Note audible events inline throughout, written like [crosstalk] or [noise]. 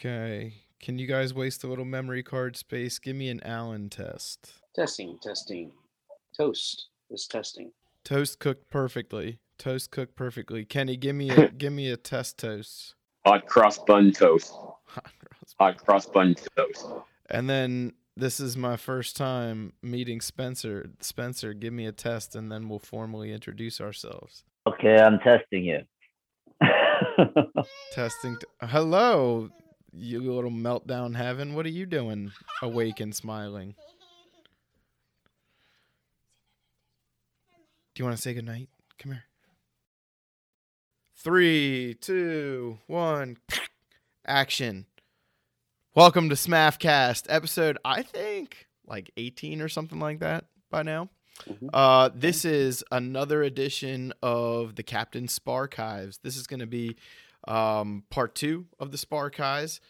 Okay. Can you guys waste a little memory card space? Give me an Allen test. Testing, testing. Toast is testing. Toast cooked perfectly. Toast cooked perfectly. Kenny, give me a [laughs] give me a test toast. Hot cross bun toast. [laughs] Hot cross bun toast. And then this is my first time meeting Spencer. Spencer, give me a test and then we'll formally introduce ourselves. Okay, I'm testing you. [laughs] Testing. T- Hello, you little meltdown heaven. What are you doing awake and smiling? Do you want to say goodnight? Come here. Three, two, one, [laughs] action. Welcome to Smafcast, episode, I think, like 18 or something like that by now. Mhm. Uh, this is another edition of the Captain Sparchives. This is going to be um, part two of the Sparchives.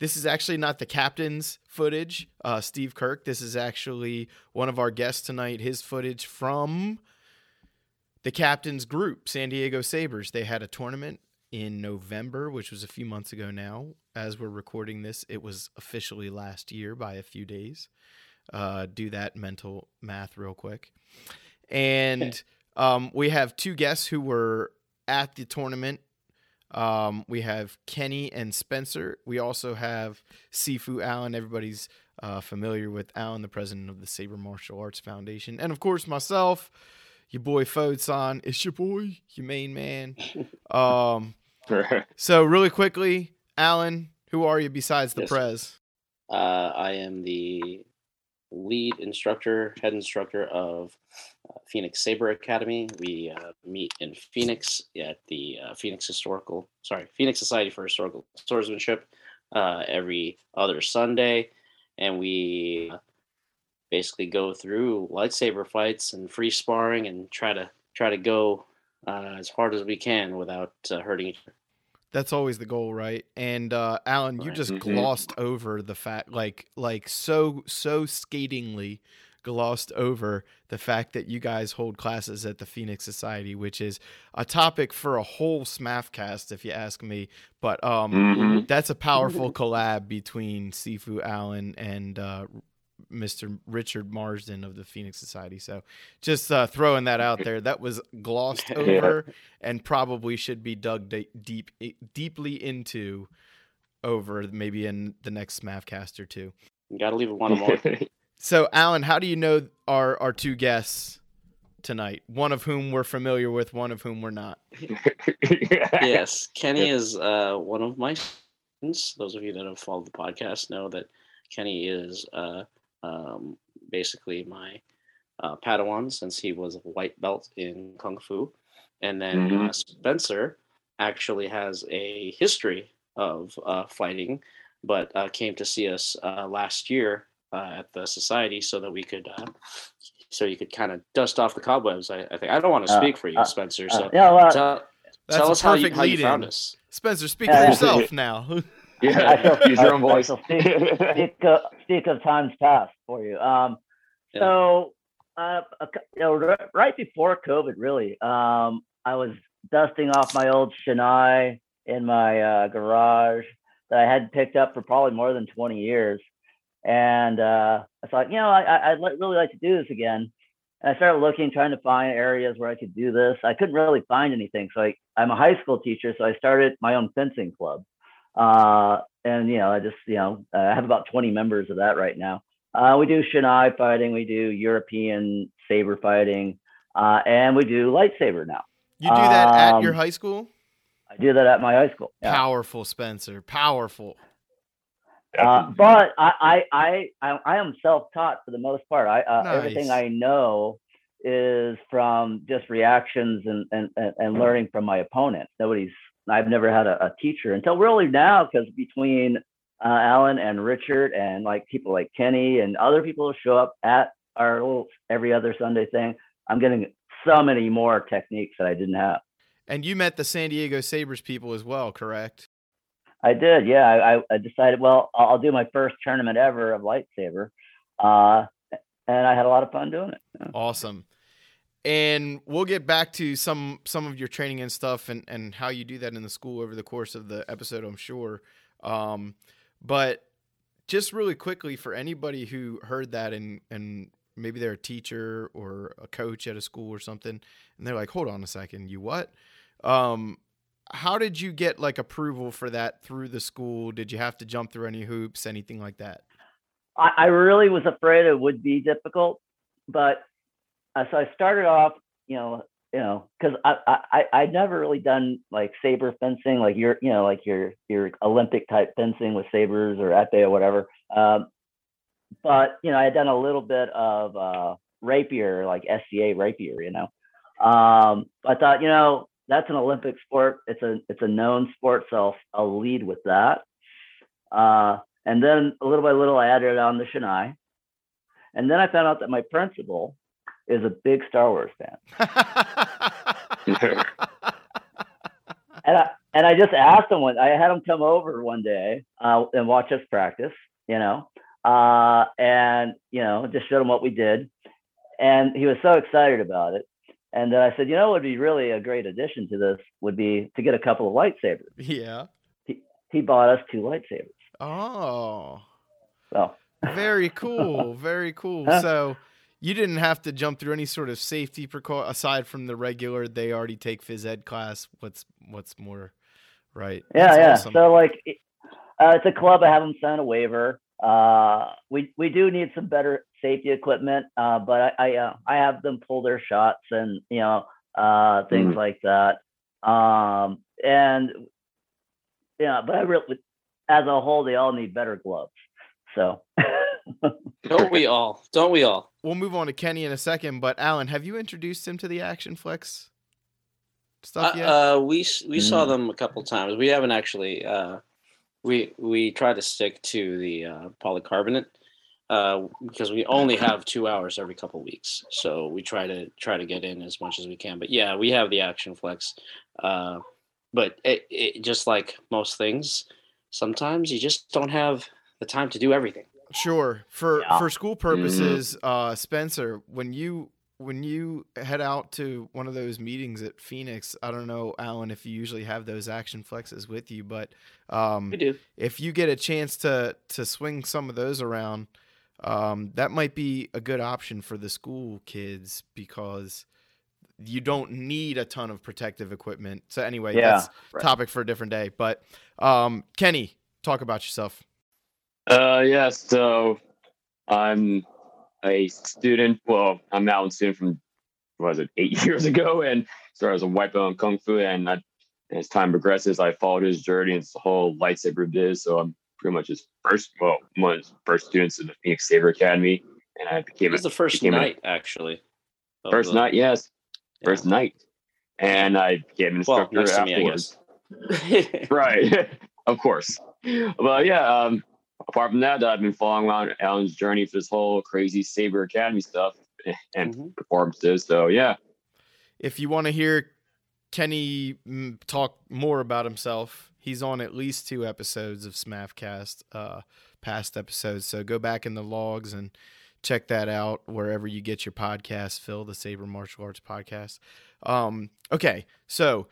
This is actually not the captain's footage, uh, Steve Kirk. This is actually one of our guests tonight, his footage from the captain's group, San Diego Sabers. They had a tournament in November, which was a few months ago now. As we're recording this, it was officially last year by a few days. Uh, do that mental math real quick. And [laughs] um, we have two guests who were at the tournament. Um, we have Kenny and Spencer. We also have Sifu Allen. Everybody's uh, familiar with Allen, the president of the Saber Martial Arts Foundation. And of course, myself, your boy Fodesan. It's your boy, your main man. [laughs] Um, so, really quickly, Allen, who are you besides the Yes. Prez? Uh, I am the lead instructor, head instructor of Phoenix Saber Academy. We uh, meet in Phoenix at the uh, Phoenix Historical, sorry, Phoenix Society for Historical Swordsmanship uh, every other Sunday, and we uh, basically go through lightsaber fights and free sparring and try to try to go uh, as hard as we can without uh, hurting each other. That's always the goal, right? And uh, Alan, you Right. just Mhm. glossed over the fact, like, like so, so skatingly glossed over the fact that you guys hold classes at the Phoenix Society, which is a topic for a whole Smafcast, if you ask me. But um, Mhm. that's a powerful collab between Sifu Allen and uh, Mr. Richard Marsden of the Phoenix Society. So just uh, throwing that out there. That was glossed [laughs] Yeah. over and probably should be dug de- deep deeply into over maybe in the next Smafcast or two. You got to leave it one more. [laughs] So Alan, how do you know our our two guests tonight? One of whom we're familiar with, one of whom we're not. [laughs] yes, Kenny is uh, one of my students. Those of you that have followed the podcast know that Kenny is uh, um, basically my uh, Padawan since he was a white belt in Kung Fu. And then uh, Spencer actually has a history of uh, fighting, but uh, came to see us uh, last year uh, at the society so that we could. Uh, so you could kind of dust off the cobwebs. I, I think I don't want to Uh, speak for you, uh, Spencer. Uh, So yeah, well, tell, That's tell a us how you, perfect how you lead-in. found us. Spencer, speak Yeah. for yourself [laughs] now. [laughs] yeah, [laughs] use your own voice. speak, speak, of, speak of times past for you. Um, Yeah. so, uh, you know, right before COVID, really, um, I was dusting off my old Shinai in my uh, garage that I had picked up for probably more than 20 years. And uh, I thought, you know, I, I'd really like to do this again. And I started looking, trying to find areas where I could do this. I couldn't really find anything. So I, I'm a high school teacher, so I started my own fencing club. Uh, and you know, I just you know, I have about 20 members of that right now. Uh, we do Shinai fighting, we do European saber fighting, uh, and we do lightsaber now. You do that at your Um, high school? I do that at my high school. Yeah. Powerful, Spencer. Powerful. Uh, but I, I, I, I, am self-taught for the most part. I, uh, everything I know is from just reactions and, and, and, learning from my opponent. Nobody's, I've never had a, a teacher until really now, because between uh, Alan and Richard and like people like Kenny and other people who show up at our little every other Sunday thing, I'm getting so many more techniques that I didn't have. And you met the San Diego Sabers people as well, correct? I did, yeah. I, I- decided, well, I'll do my first tournament ever of lightsaber, uh, and I had a lot of fun doing it. Awesome. And we'll get back to some some of your training and stuff and, and how you do that in the school over the course of the episode, I'm sure. Um, But just really quickly for anybody who heard that and and maybe they're a teacher or a coach at a school or something and they're like hold on a second you what um how did you get like approval for that through the school did you have to jump through any hoops anything like that I, I really was afraid it would be difficult, but uh, so I started off, you know, you know, because I, I I'd never really done like saber fencing, like your you know like your your Olympic type fencing with sabers or epee or whatever. Um, but you know, I had done a little bit of uh, rapier, like SCA rapier, you know. Um, I thought, you know, that's an Olympic sport. It's a it's a known sport, so I'll, I'll lead with that. Uh, and then a little by little, I added on the Shinai. And then I found out that my principal is a big Star Wars fan. [laughs] and I and I just asked him when I had him come over one day uh, and watch us practice, you know, uh, and you know, just showed him what we did, and he was so excited about it. And then I said, you know, what would be really a great addition to this would be to get a couple of lightsabers. Yeah. He, he bought us two lightsabers. Oh. So. Very [laughs] cool. Very cool. So you didn't have to jump through any sort of safety precaution aside from the regular. They already take phys ed class. What's what's more, right? Yeah, That's yeah. awesome. So like, uh, it's a club. I have them sign a waiver. Uh, we we do need some better safety equipment, uh, but I I, uh, I have them pull their shots and you know uh, things Mhm. like that. Um, and yeah, but I really, as a whole, they all need better gloves. So. Don't we all? Don't we all? we'll move on to Kenny in a second. But Alan, have you introduced him to the Action Flex stuff yet? Uh, uh, we s- we saw Mm. them a couple times. We haven't actually. Uh, we we try to stick to the uh, polycarbonate uh, because we only have two hours every couple weeks. So we try to try to get in as much as we can. But yeah, we have the Action Flex. Uh, but it, it just like most things, sometimes you just don't have the time to do everything. Sure. For Yeah. for school purposes, uh, Spencer, when you when you head out to one of those meetings at Phoenix, I don't know, Alan, if you usually have those action flexes with you, but um, We do. if you get a chance to to swing some of those around, um, that might be a good option for the school kids because you don't need a ton of protective equipment. So anyway, Yeah, that's right. topic for a different day. But um, Kenny, talk about yourself. Uh, yeah. So I'm a student. Well, I'm now a student from was it eight [laughs] years ago, and started as a white belt in kung fu. And I, as time progresses, I followed his journey. And it's the whole lightsaber biz. So I'm pretty much his first, well, one of his first students in the Phoenix Saber Academy, and I It became was a the first became a- knight actually. first the- knight. Yes, yeah. first knight, and I became an instructor next to me, I afterwards. guess. [laughs] right of course Well, yeah um apart from that i've been following around alan's journey for this whole crazy saber academy stuff and Mhm. performances so yeah if you want to hear Kenny mm, talk more about himself, he's on at least two episodes of Smafcast, uh, past episodes. So go back in the logs and check that out wherever you get your podcast, Phil, the Saber Martial Arts podcast. Um, okay, so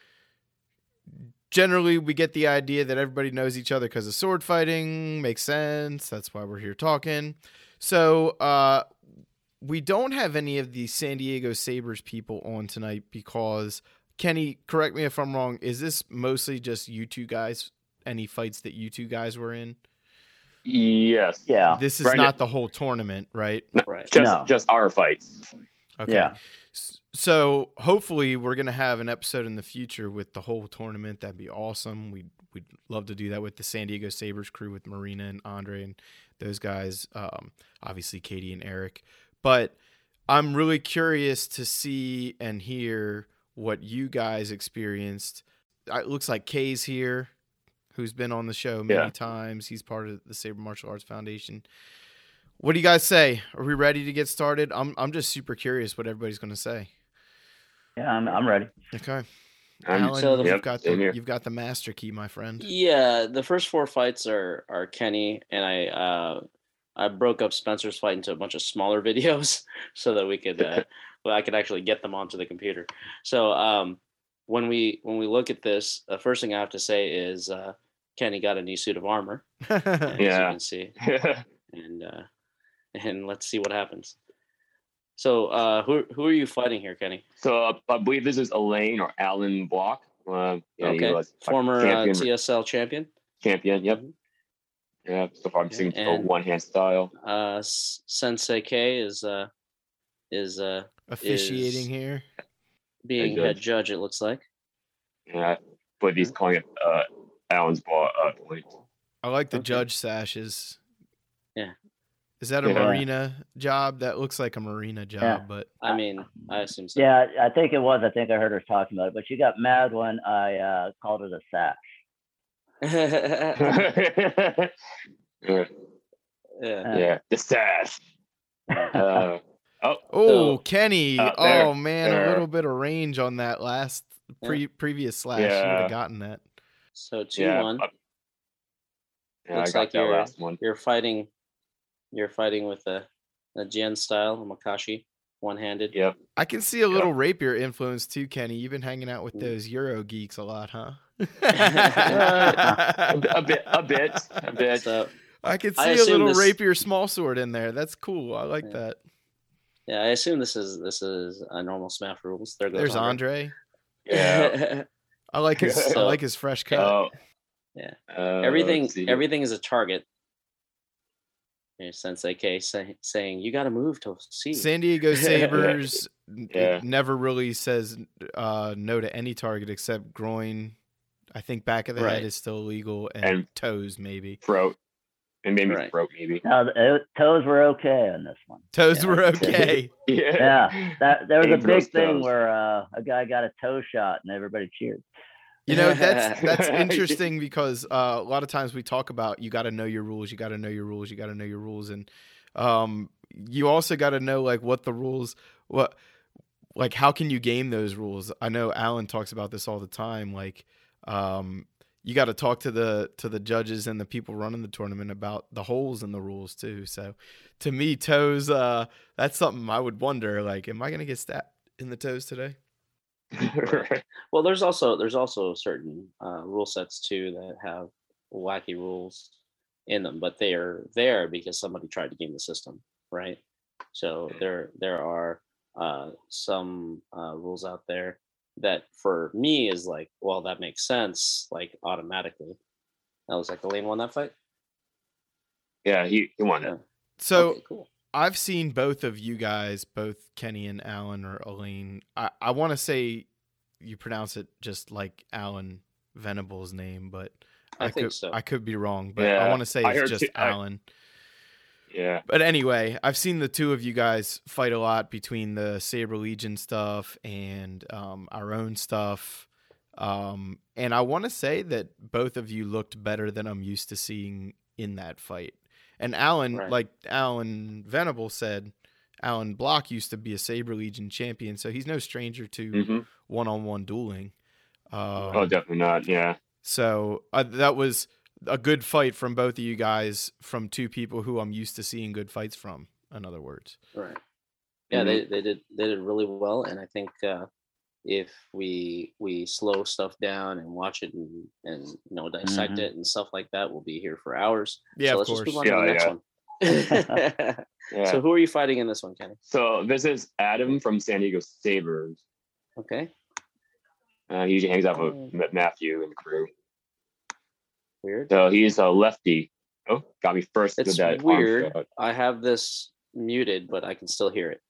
generally we get the idea that everybody knows each other because of sword fighting. Makes sense. That's why we're here talking. So uh, we don't have any of the San Diego Sabers people on tonight because Kenny, correct me if I'm wrong, is this mostly just you two guys? Any fights that you two guys were in? yes Yeah. This is Brandon- not the whole tournament, right? right. just No. just our fights Okay. Yeah. So hopefully we're gonna have an episode in the future with the whole tournament. That'd be awesome. We'd we'd love to do that with the San Diego Sabers crew with Marina and Andre and those guys. Um, obviously Katie and Eric. But I'm really curious to see and hear what you guys experienced. Uh, It looks like Kay's here, who's been on the show many Yeah. times. He's part of the Saber Martial Arts Foundation. What do you guys say? Are we ready to get started? I'm I'm just super curious what everybody's going to say. Yeah, I'm, I'm ready. Okay, I'm- Alan, so the- you've yep, got the here. you've got the master key, my friend. Yeah, the first four fights are are Kenny and I. Uh, I broke up Spencer's fight into a bunch of smaller [laughs] videos so that we could, uh, [laughs] well, I could actually get them onto the computer. So um, when we when we look at this, the first thing I have to say is uh, Kenny got a new suit of armor. [laughs] as you Yeah. can see, and uh, and let's see what happens. So, uh, who who are you fighting here, Kenny? so uh, I believe this is Elaine or Alan Block. Uh, yeah, okay, was a former uh, champion. TSL champion. champion. Yep. Yeah. So far, I'm seeing And- one hand style. Uh, Sensei K is uh, is uh, Officiating here. being judge. head judge. It looks like. Yeah, but he's calling it uh, Alan's ball. Uh, point. I like the Okay. judge sashes. Yeah. Is that a Yeah. Marina job? That looks like a Marina job, Yeah. but I mean, I assume so. Yeah, I think it was. I think I heard her talking about it, but she got mad when I uh, called it a sash. yeah, [laughs] [laughs] yeah. yeah, the sash. [laughs] Uh, oh, oh, So- Kenny! Uh, there, oh man, there. a little bit of range on that last pre- previous slash. You would have gotten that. So two yeah. one. uh, yeah, Looks I got like that you're- last one. You're fighting. You're fighting with a, a Jian style, a Makashi, one handed. Yep. I can see a little rapier influence too, Kenny. You've been hanging out with Mm. those Euro geeks a lot, huh? [laughs] a, a bit, a bit, a bit. [laughs] So I can see I a little this- rapier small sword in there. That's cool. I like Yeah. that. Yeah, I assume this is this is a normal SMAF rules. There goes There's Andre. Andre. Yeah. [laughs] I like his. I like his fresh cut. Oh. Yeah. Uh, everything everything is a target. Here's Sensei K say, saying you got to move to see. San Diego [laughs] Sabers n- Yeah. never really says uh, no to any target except groin. I think back of the Right. head is still illegal and, And- toes maybe. throat, and maybe Right. throat, maybe. No, the, it, toes were okay on this one. Toes Yeah. were [laughs] okay. Yeah. Yeah, that there was a Dave Rose big thing toes. where uh, a guy got a toe shot and everybody cheered. You know [laughs] that's that's interesting because uh, a lot of times we talk about you got to know your rules, you got to know your rules, you got to know your rules, and um, you also got to know like what the rules, what like how can you game those rules. I know Alan talks about this all the time. Like um, you got to talk to the to the judges and the people running the tournament about the holes in the rules too. So to me, toes, uh, that's something I would wonder. Like, am I gonna get stabbed in the toes today? [laughs] Well, there's also there's also certain uh, rule sets too that have wacky rules in them, but they are there because somebody tried to game the system, right? So there there are uh, some uh, rules out there that for me is like, well, that makes sense, like automatically. That was like Elaine won that fight. yeah, he, he won it. So okay, cool. I've seen both of you guys, both Kenny and Alan or Elaine. I, I want to say you pronounce it just like Alan Venable's name, but I think could so. I could be wrong, but I want to say it's heard just too- I- Alan. Yeah. But anyway, I've seen the two of you guys fight a lot between the Saber Legion stuff and um, our own stuff. Um, and I want to say that both of you looked better than I'm used to seeing in that fight. And Alan, Right. like Alan Venable said, Alan Block used to be a Saber Legion champion, so he's no stranger to hmm one-on-one dueling. Um, Oh, definitely not. Yeah. so uh, that was a good fight from both of you guys, from two people who I'm used to seeing good fights from. In other words, Right. Yeah, Mhm. they, they did they did really well, and I think uh, if we we slow stuff down and watch it and and you know dissect Mhm. it and stuff like that, we'll be here for hours. yeah, so of let's course. just move on Yeah, to the next one. Yeah. [laughs] So who are you fighting in this one, Kenny? So this is Adam from San Diego Sabers. Okay, Uh, he usually hangs out with Oh. Matthew and the crew. Weird. So he's a lefty. Oh, got me first It's with that arm weird. I have this muted, but I can still hear it.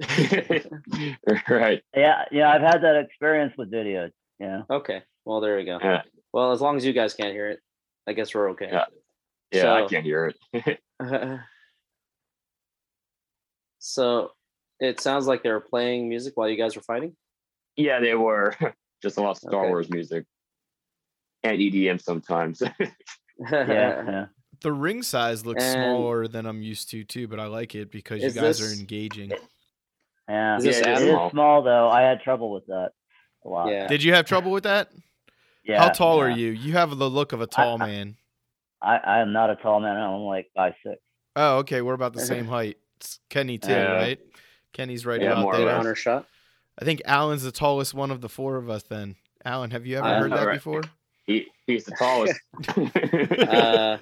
[laughs] right. Yeah, yeah, I've had that experience with videos. Yeah, Okay, well there we go. Yeah. Well, as long as you guys can't hear it, I guess we're okay. Yeah. Yeah, I can't hear it. [laughs] [laughs] so it sounds like they were playing music while you guys were fighting. yeah, they were just a lot of Star Okay. Wars music and EDM sometimes. [laughs] yeah, [laughs] yeah. The ring size looks And- smaller than I'm used to too, but I like it because you guys this- are engaging. yeah. Is this it small though. I had trouble with that a lot. yeah. Did you have trouble with that? Yeah. How tall are you? You have the look of a tall I- man. I, I am not a tall man. I'm like five six. Oh, okay. We're about the [laughs] same height. It's Kenny too, Yeah. right? Kenny's right Yeah, about more there. less. counter shot. I think Alan's the tallest one of the four of us. Then, Alan, have you ever I- heard that alright. before? He, he's the tallest. [laughs] Uh,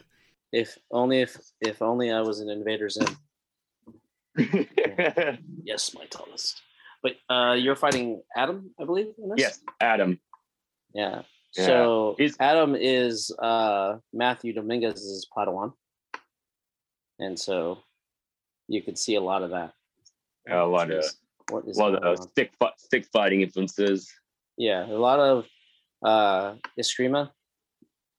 if only if if only I was an Invader Zim. [laughs] Yes, my tallest. But uh, you're fighting Adam, I believe. In this? yes, Adam. Yeah. Yeah. So He's- Adam is uh, Matthew Dominguez's Padawan, and so you could see a lot of that. A lot of What is a lot of stick stick fighting influences. Yeah, a lot of uh, Eskrima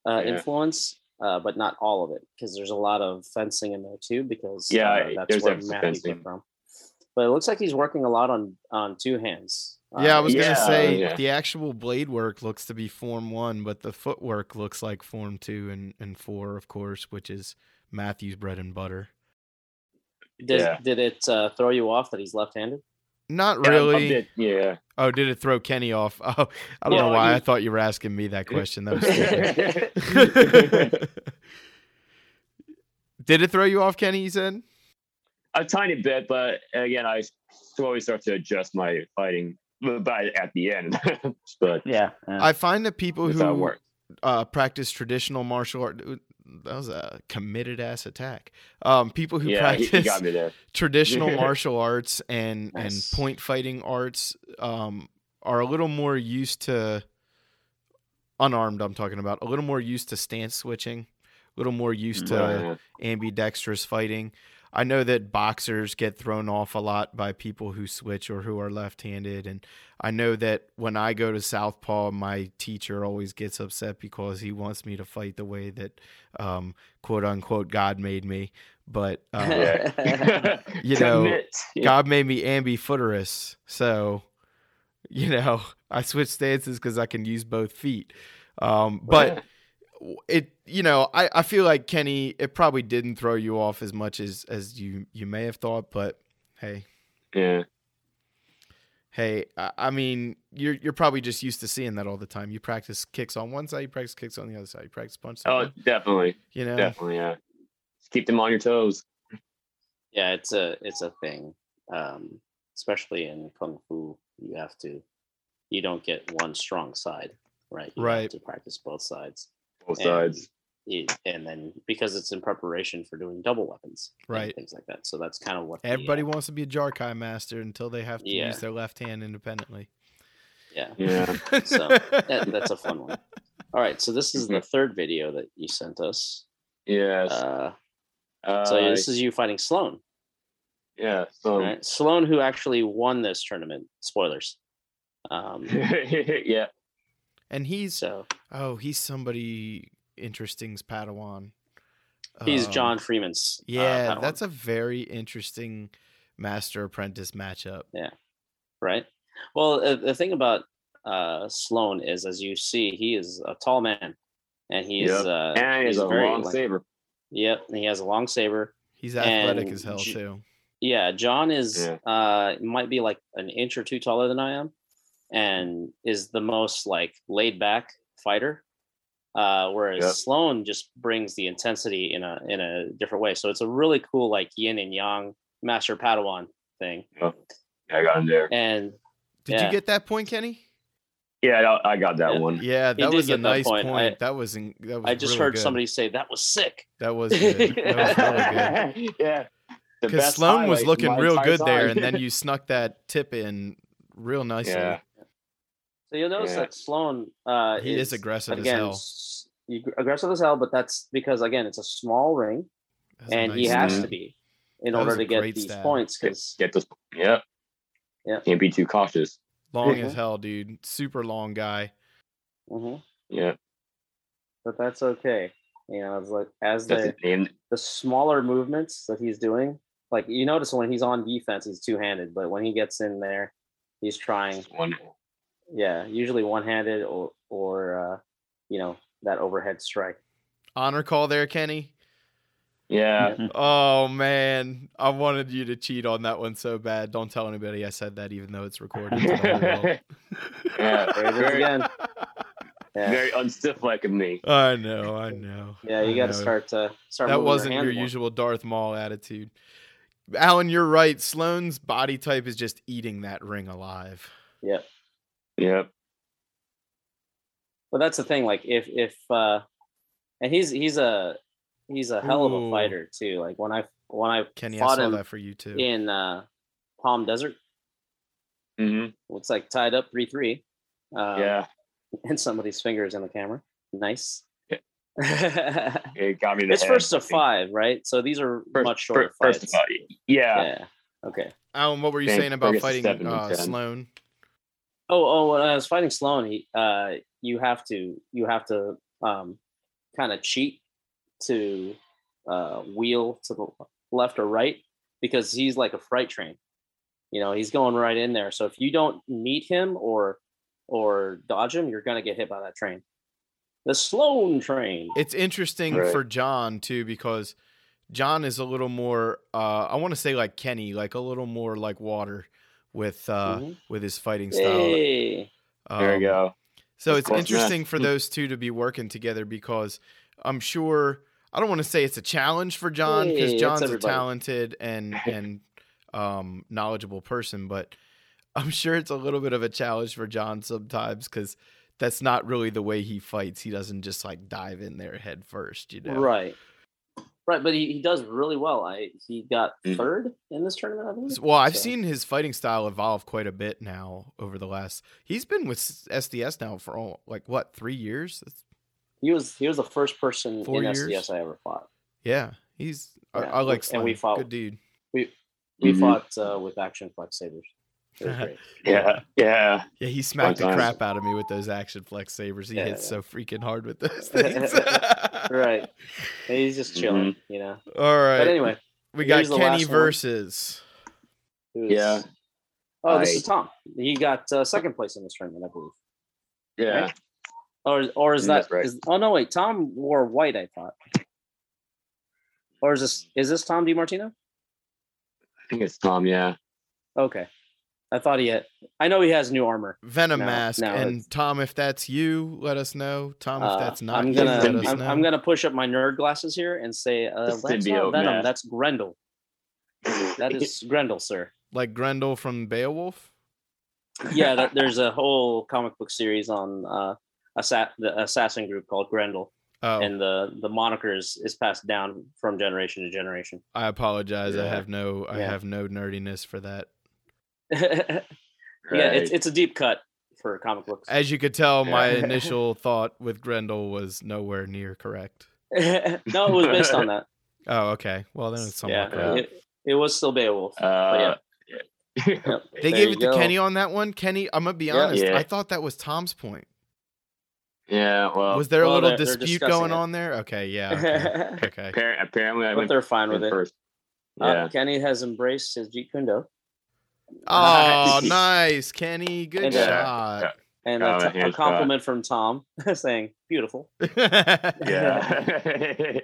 uh, Yeah. influence, uh, but not all of it, because there's a lot of fencing in there too. Because Yeah, uh, that's where Matthew fencing. came from. But it looks like he's working a lot on on two hands. Yeah, I Uh, was gonna Yeah, say yeah. the actual blade work looks to be form one, but the footwork looks like form two and, and four, of course, which is Matthew's bread and butter. did, yeah. did it uh, throw you off that he's left-handed? Not Yeah, really. bit, yeah. Oh, did it throw Kenny off? [laughs] Oh, I don't Yeah, know why. he- I thought you were asking me that question. That was [laughs] [laughs] did it throw you off, Kenny? You said. a tiny bit, but again, I slowly start to adjust my fighting by at the end. but Yeah. yeah. I find that people that's how it who uh, practice traditional martial art. That was a committed ass attack. Um, people who Yeah, practice he got me there. [laughs] traditional [laughs] martial arts and Nice. and point fighting arts um, are a little more used to unarmed. I'm talking about a little more used to stance switching, a little more used to ambidextrous fighting. I know that boxers get thrown off a lot by people who switch or who are left-handed, and I know that when I go to southpaw, my teacher always gets upset because he wants me to fight the way that um, "quote unquote" God made me. But [laughs] yeah. You know, Commit. God made me ambifooterous, so you know [laughs] I switch stances because I can use both feet. Um, but it, you know, I, I feel like Kenny, it probably didn't throw you off as much as as you you may have thought. But hey, yeah, hey, I, I mean, you're you're probably just used to seeing that all the time. You practice kicks on one side, you practice kicks on the other side, you practice punches. oh, definitely, you know, definitely, yeah. Just keep them on your toes. yeah, it's a it's a thing. Um, especially in kung fu, you have to you don't get one strong side, right? You Right. have to practice both sides. Both And sides. It- and then because it's in preparation for doing double weapons, and Right. Things like that. So that's kind of what the, everybody uh, wants to be a Jar'Kai master until they have to Yeah. use their left hand independently. yeah. Yeah. So [laughs] that, that's a fun one. All right, so this is the Mm-hmm. third video that you sent us. Yes. Uh, Uh, so this is you fighting Sloan, yeah. So right? Sloan, who actually won this tournament. Spoilers. Um, [laughs] yeah. and he's so oh, he's somebody interesting's Padawan. he's Um, John Freeman's. uh, Yeah, Padawan, that's a very interesting master apprentice matchup. Yeah, right. Well, uh, the thing about uh, Sloan is, as you see, he is a tall man, and he is. Yep. Uh, And he's a very, long like- saber. Yep, and he has a long saber. He's athletic And as hell J- too. Yeah, John is Yeah. uh might be like an inch or two taller than I am, and is the most like laid back fighter. Uh, whereas Yep. Sloan just brings the intensity in a in a different way. So it's a really cool like yin and yang master Padawan thing. Yeah, I got him there. And Did yeah. you get that point, Kenny? Yeah, I I got that Yeah. one. Yeah, that was a get that nice point. point. I- that was in, that was I just really heard good. somebody say that was sick. that was good. That was really [laughs] good. yeah. Because best Sloan was looking real entire good there, and then you [laughs] snuck that tip in real nicely. yeah. So you'll notice Yeah. that Sloan uh, He is aggressive as again, hell. aggressive as hell, but that's because again it's a small ring. That's a and he has stab. to be in That order to get these stab. points Get, because get this. yeah, Yeah. Can't be too cautious. long Mhm. as hell, dude. Super long guy. hmm Yeah. but that's okay you know it's like as That's the the smaller movements that he's doing like you notice when he's on defense he's two-handed but when he gets in there he's trying One. Yeah usually one-handed or or uh you know that overhead strike Honor call there, Kenny. Yeah. Oh man, I wanted you to cheat on that one so bad. Don't tell anybody I said that, even though it's recorded. to the [laughs] whole world. yeah. there it is Very, again yeah very unstiff like of me. I know, I know. yeah you I got to know. start to start That wasn't hand your usual Darth Maul attitude. Alan, you're right. Sloane's body type is just eating that ring alive. yeah Yep. But that's the thing. Like if if uh, and he's he's a he's a hell of a fighter too. Like when I when I Kenny, I fought saw him that for you too. in uh, Palm Desert, Mm-hmm. it's like tied up three three. Um, yeah, [laughs] and somebody's fingers in the camera. Nice. It's [laughs] it got me. in the head, first to five, right? So these are First, much shorter fir- first to fights. five. Yeah. Yeah. Okay. Alan, what were you Fan- saying about fighting seven and uh, 10. Sloan? Oh, oh, when I was fighting Sloan, he, uh, you have to, you have to, um, kind of cheat to, uh, wheel to the left or right because he's like a freight train. You know, he's going right in there. So if you don't meet him or, or dodge him, you're gonna get hit by that train. The Sloan train. It's interesting Right. for John too because John is a little more uh I want to say like Kenny, like a little more like water with uh Mhm. with his fighting style. Hey. There you Um, go. So Of it's course, yeah. interesting for those two to be working together because I'm sure I don't want to say it's a challenge for John because Hey, John's a talented and [laughs] and um knowledgeable person, but I'm sure it's a little bit of a challenge for John sometimes because that's not really the way he fights. He doesn't just like dive in there head first, you know. Right. Right, but he, he does really well. I he got Mhm. third in this tournament, I believe. Well, I've So- seen his fighting style evolve quite a bit now over the last. He's been with SDS now for all, like what three years? That's- He was he was the first person Four in years? SDS I ever fought. yeah, he's. I, Yeah, I like and we fought- Good dude. We Mhm. fought uh, with Action Flex Sabers. It was [laughs] great. Yeah. Yeah. Yeah, he smacked the times. crap out of me with those action flex sabers. He Yeah, hits yeah. so freaking hard with those [laughs] things. [laughs] right. And he's just chilling, Mm-hmm. you know. All right. But anyway, we got Kenny versus. who's- Yeah. Oh, this I- is Tom. He got uh, second place in this tournament, I believe. Yeah. Or or is that? right. is- oh no, wait. Tom wore white. I thought. Or is this is this Tom DiMartino? I think it's Tom. Yeah. Okay, I thought he had. I know he has new armor. Venom No, Mask. no, and it's- Tom, if that's you, let us know. Tom, if Uh, that's not I'm gonna let us I'm. I'm gonna push up my nerd glasses here and say uh, that's not Venom. mask. That's Grendel. That is [laughs] Grendel, sir. like Grendel from Beowulf. Yeah, that, [laughs] there's a whole comic book series on uh, assa- the assassin group called Grendel, Oh, and the the moniker is, is passed down from generation to generation. I apologize. I have no, I Yeah. have no nerdiness for that. [laughs] yeah, it's it's a deep cut for comic books. As you could tell, my [laughs] initial thought with Grendel was nowhere near correct. [laughs] no, it was based on that. Oh, okay. Well, then it's somewhat Yeah, correct. it, it was still Beowulf. Uh, yeah. yeah. Yep, They there gave it to go. Kenny on that one. Kenny, I'm gonna be Yeah. honest. Yeah. I thought that was Tom's point. yeah. Well, was there a well, little they're- they're dispute going it. on there? Okay, yeah. Okay. okay. appar- apparently I but went they're fine with in it. first. Uh, Kenny has embraced his Jeet Kune Do. Oh, nice, Kenny. Good And, uh, shot. And Oh, a, t- a here's, uh, compliment from Tom [laughs] saying, beautiful. yeah. [laughs] [laughs]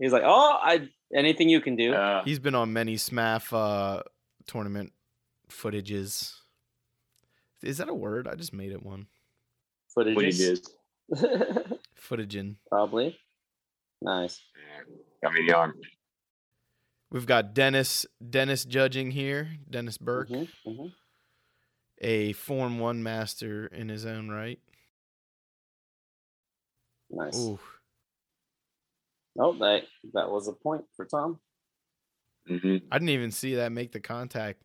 He's like, oh, I anything you can do. uh, He's been on many SMAF uh, tournament footages. Is that a word? I just made it one. what he Footages. did. Footaging. Probably. Nice. Got me in the arm. We've got Dennis Dennis judging here. Dennis Burke, Mhm, mhm. a Form One master in his own right. Nice. Ooh, Oh, that that was a point for Tom. hmm I didn't even see that make the contact.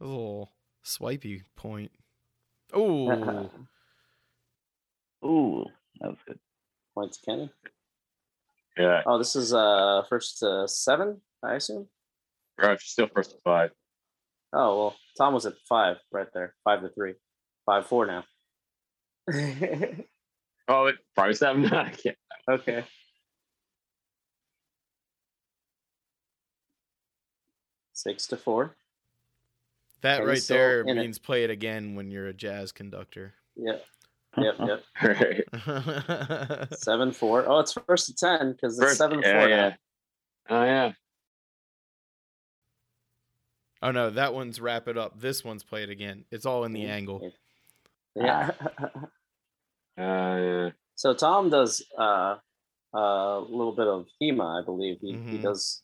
A little swipey point. [laughs] Ooh, Ooh, that was good. point to Kenny. Yeah. Oh, this is uh first uh, seven, I assume. Right, still first to five. Oh well, Tom was at five right there, five to three, five four now. [laughs] Oh, it, probably seven. [laughs] I can't- okay. Six to four. that Kenny's right still there in it. means play it again when you're a jazz conductor. Yep. Yep. Yep. [laughs] Right. [laughs] Seven four. Oh, it's first to ten because it's First- seven yeah, four. yeah. Oh yeah. oh no, that one's wrap it up. This one's play it again. It's all in the angle. Yeah. [laughs] Uh, yeah. so Tom does uh, a little bit of HEMA, I believe. He he Mhm. does.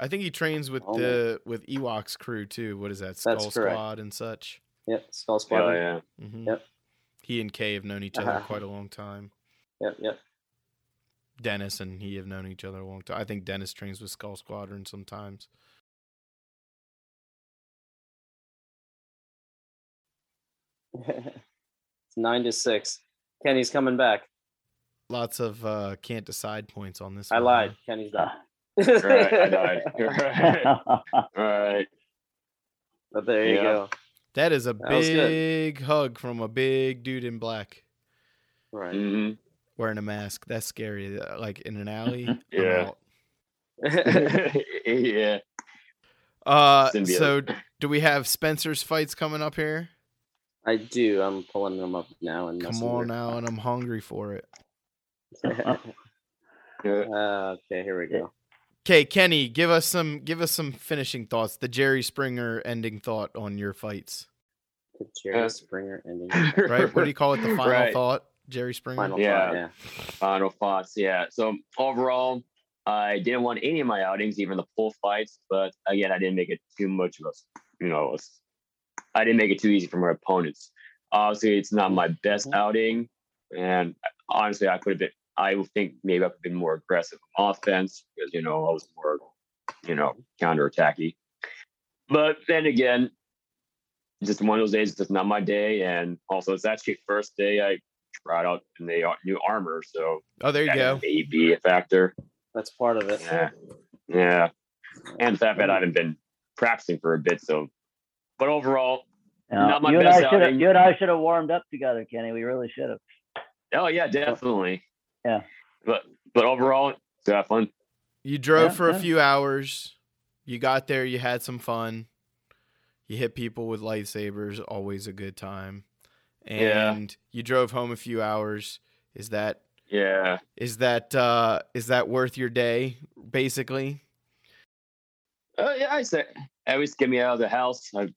I think he trains with Oh, the with Ewok's crew too. What is that? Skull That's correct. Squad and such. Yep. Skull Squad. Oh yeah. hmm Yep. He and Kay have known each other Uh-huh. quite a long time. Yep, yep. Dennis and he have known each other a long time. I think Dennis trains with Skull Squadron sometimes. [laughs] it's nine to six. Kenny's coming back. Lots of uh, can't decide points on this. I one, lied. huh? Kenny's done. [laughs] Right, I died. [laughs] Right. All right. But there you Yeah. go. That is a That big hug from a big dude in black Right. Mm-hmm. wearing a mask. That's scary. Uh, Like in an alley. [laughs] I'm Yeah. out. [laughs] yeah. Uh, Symbiote. so do we have Spencer's fights coming up here? I do. I'm pulling them up now and Come on now, and I'm hungry for it. now. [laughs] Yeah. okay, here we go. Okay, Kenny, give us some give us some finishing thoughts. The Jerry Springer ending thought on your fights. The Jerry Uh, Springer ending. [laughs] Right? What do you call it? The final Right. thought, Jerry Springer. Final Yeah. thought, yeah. Final thoughts. Yeah. So overall, I didn't want any of my outings, even the full fights. But again, I didn't make it too much of a, you know, I didn't make it too easy for my opponents. Obviously, it's not my best outing, and honestly, I could have been. I think maybe I could have been more aggressive on offense because you know I was more, you know, counterattacky. But then again, just one of those days. It's just not my day, and also it's actually first day I tried out in the new armor, so Oh, there you that go. may be a factor. That's part of it. Yeah. Yeah. And the fact that I haven't been practicing for a bit. So, but overall, You, Not my you and best I outing. You and I should have warmed up together, Kenny. We really should have. oh yeah, definitely. Yeah. But but overall, it's fun. You drove Yeah, for a few hours. You got there. You had some fun. You hit people with lightsabers. Always a good time. Yeah. And you drove home a few hours. Is that Yeah. is that uh is that worth your day? Basically. Oh yeah, I say at least get me out of the house. I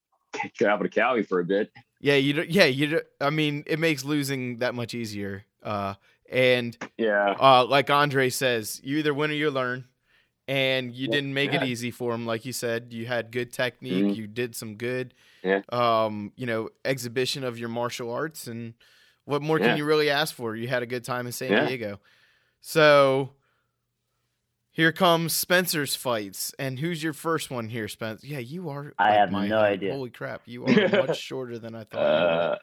travel to Cali for a bit. Yeah. You. d- Yeah. You. I mean, it makes losing that much easier. Uh. And Yeah. uh, like Andre says, you either win or you learn. And you Yep. didn't make it easy for him, like you said. You had good technique. Mhm. You did some good, Yeah. um, you know, exhibition of your martial arts. And what more Yeah. can you really ask for? You had a good time in San Yeah. Diego. So here comes Spencer's fights. And who's your first one here, Spencer? Yeah, you are. I like have my no idea. Holy crap, you [laughs] are much shorter than I thought. you were. Uh,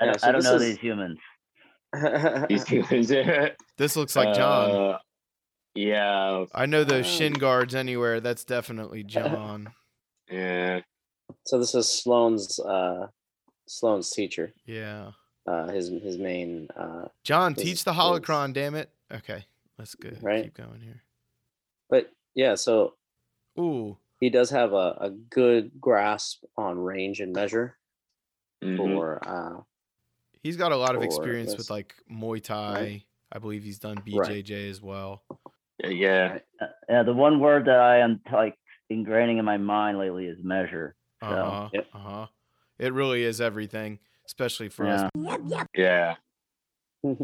I Yeah, don't, so I don't know is- these humans. These humans. yeah. This looks like John. Uh, yeah. I know those um, shin guards anywhere. That's definitely [laughs] John. Yeah. so this is Sloane's uh Sloane's teacher. Yeah. Uh his his main uh John, This teach the this- holocron, damn it. Okay, let's go. Right. Keep going here. but yeah, so Ooh, he does have a, a good grasp on range and measure Mhm. for uh he's got a lot of experience this- with like Muay Thai. Right. I believe he's done Right. BJJ as well. Yeah. Uh, yeah, the one word that I am like ingraining in my mind lately is measure. uh-huh. Yep. Uh huh. It really is everything, especially for us. Yeah. Yeah. [laughs]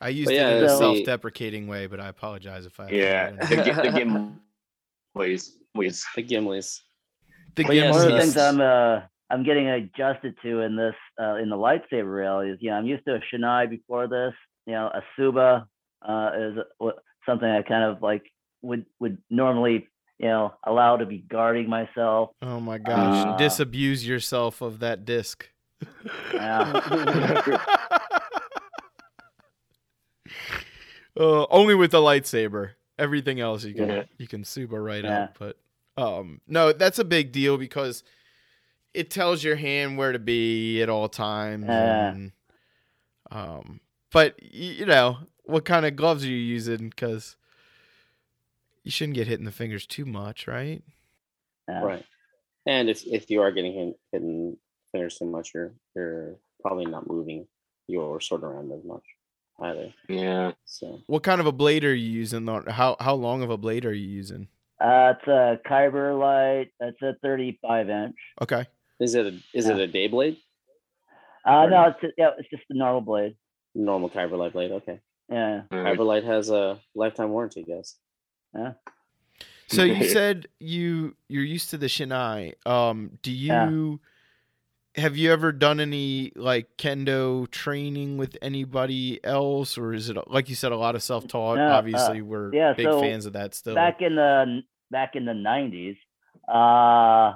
I used But it yeah, in a so- self-deprecating way, but I apologize if I. Yeah. The, anyone. the game. Please. Please. the [laughs] Gimlis. the But yeah, One of the things I'm uh I'm getting adjusted to in this uh, in the lightsaber reality is you know I'm used to a Shinai before this. You know, a tsuba uh, is something I kind of like would would normally you know allow to be guarding myself. Oh my gosh! Uh, Disabuse yourself of that disc. Yeah. [laughs] [laughs] uh, only with the lightsaber. Everything else you can Yeah. you can tsuba right Yeah. up. But um, no, that's a big deal because it tells your hand where to be at all times. Yeah. And, um, but you know what kind of gloves are you using? Because you shouldn't get hit in the fingers too much, right? Yeah. Right. And if if you are getting hit, hit in fingers too much, you're you're probably not moving your sword around as much either. Yeah. So What kind of a blade are you using? How how long of a blade are you using? Uh, it's a Kyber light. It's a 35 inch. Okay. Is it a, is it a day blade? Uh, no, it's yeah, it's just a normal blade. Normal kyber light blade. Okay. Yeah. Kyber light has a lifetime warranty, guys. Yeah. So you [laughs] said you you're used to the Shinai. Um, do you Yeah. have you ever done any like kendo training with anybody else, or is it like you said, a lot of self taught? No, uh, Obviously, we're yeah, big so fans of that still. back in the back in the nineties, uh,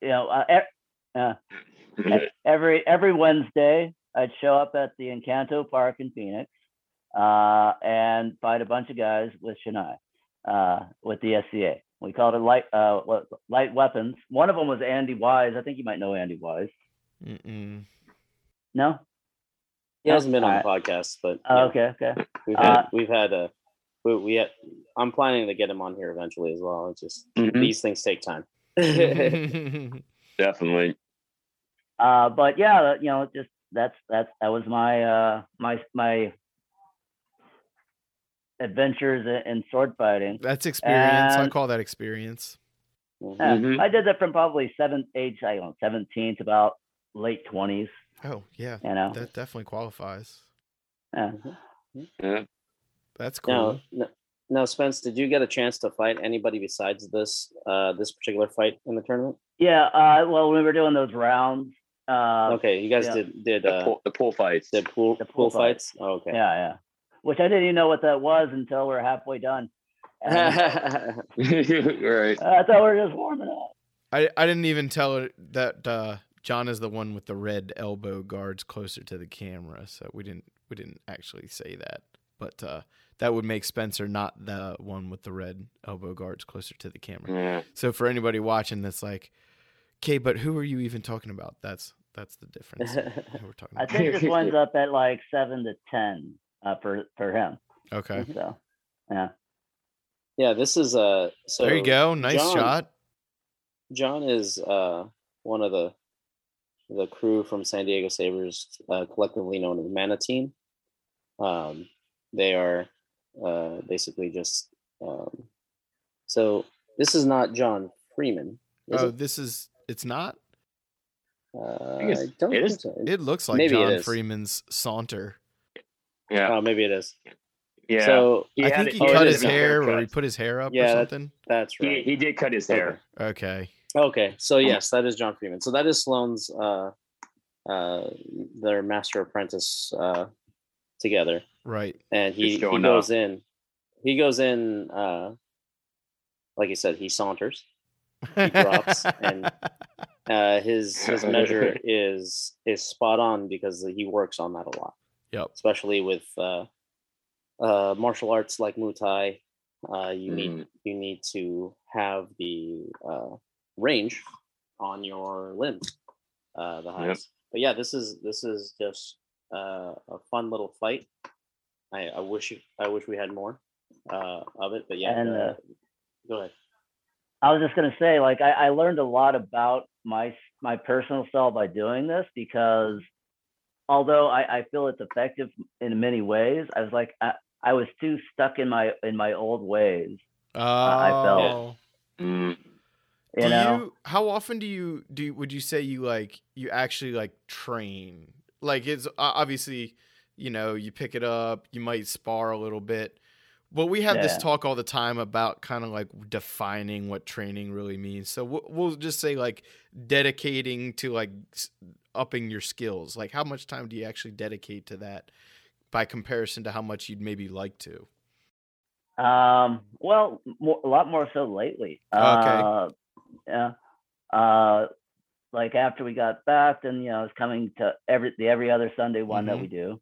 you know, uh, uh, every every Wednesday I'd show up at the Encanto Park in Phoenix, uh, and fight a bunch of guys with Shinai, uh, with the SCA. We called it light uh light weapons. One of them was Andy Wise. I think you might know Andy Wise. Mm-mm. No? He hasn't been on the podcast, but Oh, yeah, okay, okay. we've had Uh, we've had a we, we had, I'm planning to get him on here eventually as well. It's just Mhm, these things take time. [laughs] Definitely. Uh, but yeah, you know, just that's that's that was my uh my my adventures in, in sword fighting. That's experience. I call that experience. Yeah, Mhm. I did that from probably seventh age, I don't know, seventeen to about late twenties. Oh yeah, You know, that definitely qualifies. yeah. Yeah. That's cool. Now, no, now, Spence, did you get a chance to fight anybody besides this uh, this particular fight in the tournament? Yeah, uh, well, we were doing those rounds, uh, Okay, you guys yeah. did did The, uh, pool, the pool fights. did pool The pool, pool fights. fights? Oh, okay. yeah, yeah, which I didn't even know what that was until we are halfway done. [laughs] Right. I thought we were just warming up. I I didn't even tell her that uh, John is the one with the red elbow guards closer to the camera, so we didn't we didn't actually say that. But uh, that would make Spencer not the one with the red elbow guards closer to the camera. Yeah. So for anybody watching that's like, okay, but who are you even talking about? That's that's the difference. [laughs] who we're talking about. I think this one's [laughs] up at like seven to ten uh, for for him. Okay. So, yeah. yeah, this is uh. So there you go. Nice John- shot. John is uh one of the the crew from San Diego Sabers, uh, collectively known as Mana Team. Um, they are uh, basically just um, so. This is not John Freeman. Is Oh, it? this is it's not. Uh, think it's- I don't it think is- so. It looks like Maybe John. Freeman's saunter. Yeah. Oh, maybe it is. yeah. So He I think he oh, it cut is his a hair or he put his hair up Yeah, or that- something. that's right. he did cut his hair. Okay. Okay, so yes, that is John Freeman. So that is Sloane's uh, uh, their master apprentice uh, together, Right. and he, he goes up. in. He goes in, uh, like you said, he saunters. He drops and- [laughs] Uh, his his [laughs] measure is is spot on because he works on that a lot, Yep. especially with uh, uh, martial arts like Muay Thai. Uh, you need Mhm. you need to have the uh, range on your limbs, uh, the highest. But yeah, this is this is just uh, a fun little fight. I, I wish I wish we had more uh, of it, but yeah. And, uh, uh, go ahead. I was just gonna say, like, I, I learned a lot about my my personal style by doing this because although I, I feel it's effective in many ways, I was like, I, I was too stuck in my in my old ways. Oh. I felt- Mm. You do know, you how often do you do you- would you say you like you actually like train like it's obviously you know you pick it up you might spar a little bit but we have this talk all the time about kind of like defining what training really means so we'll, we'll just say like dedicating to like upping your skills like how much time do you actually dedicate to that by comparison to how much you'd maybe like to Um, well, more, a lot more so lately. Okay. Uh, yeah. Uh, like after we got back, then you know it's coming to every the every other Sunday one that Mhm. we do.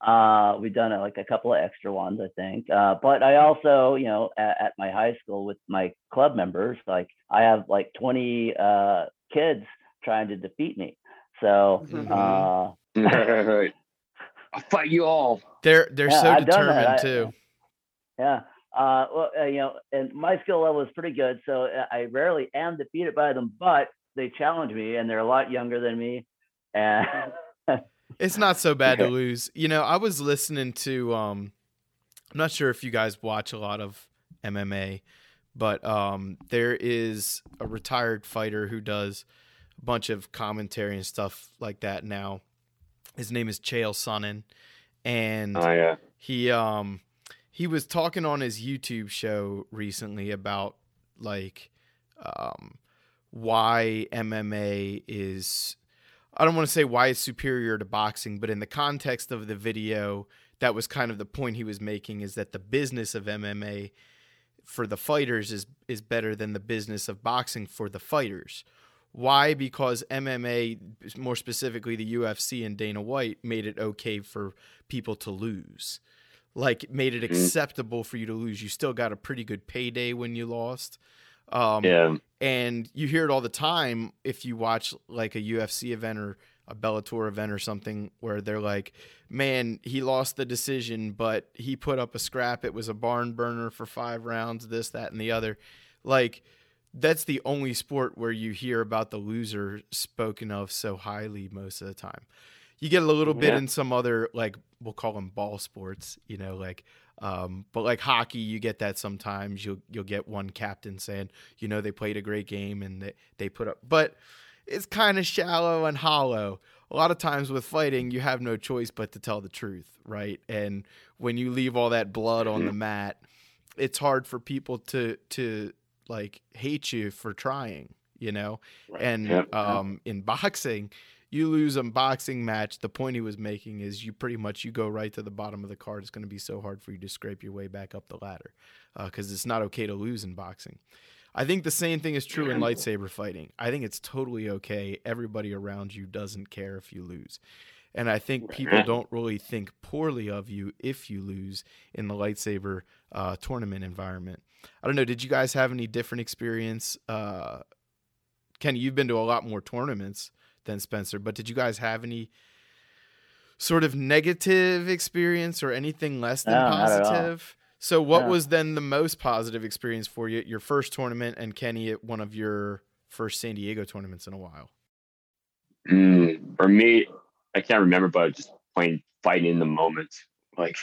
Uh, we've done uh, like a couple of extra ones, I think. Uh, but I also, you know, at, at my high school with my club members, like I have like 20 uh, kids trying to defeat me. So, Mhm. uh, [laughs] [laughs] right. I'll fight you all. they're they're Yeah, so I've determined I- too Yeah. Uh, well, uh, you know, and my skill level is pretty good, so uh, I rarely am defeated by them. But they challenge me, and they're a lot younger than me. And [laughs] It's not so bad to lose. You know, I was listening to um I'm not sure if you guys watch a lot of MMA, but um there is a retired fighter who does a bunch of commentary and stuff like that now. His name is Chael Sonnen and Oh yeah. he um he was talking on his YouTube show recently about like um why MMA is I don't want to say why it's superior to boxing, but in the context of the video, that was kind of the point he was making is that the business of MMA for the fighters is is better than the business of boxing for the fighters. Why? Because MMA, more specifically the UFC and Dana White, made it okay for people to lose. Like, made it mm-hmm. acceptable for you to lose. You still got a pretty good payday when you lost. Um, yeah. And you hear it all the time if you watch like a UFC event or a Bellator event or something where they're like, man, he lost the decision, but he put up a scrap. It was a barn burner for five rounds, this, that, and the other. Like, that's the only sport where you hear about the loser spoken of so highly most of the time. You get a little bit in some other like we'll call them ball sports, you know, like um, but like hockey, you get that sometimes. You'll you'll get one captain saying, you know, they played a great game and they, they put up but it's kind of shallow and hollow. A lot of times with fighting, you have no choice but to tell the truth, right? And when you leave all that blood on the mat, it's hard for people to to like hate you for trying, you know. Right. And yep. um, in boxing, you lose a boxing match. The point he was making is you pretty much you go right to the bottom of the card. It's going to be so hard for you to scrape your way back up the ladder because uh, it's not okay to lose in boxing. I think the same thing is true in lightsaber fighting. I think it's totally okay. Everybody around you doesn't care if you lose. And I think people don't really think poorly of you if you lose in the lightsaber uh, tournament environment. I don't know. Did you guys have any different experience? Uh, Kenny, you've been to a lot more tournaments than Spencer, but did you guys have any sort of negative experience or anything less than no, positive? So, what yeah. was then the most positive experience for you at your first tournament and Kenny at one of your first San Diego tournaments in a while? Mm, for me, I can't remember, but just playing fighting in the moment. Like,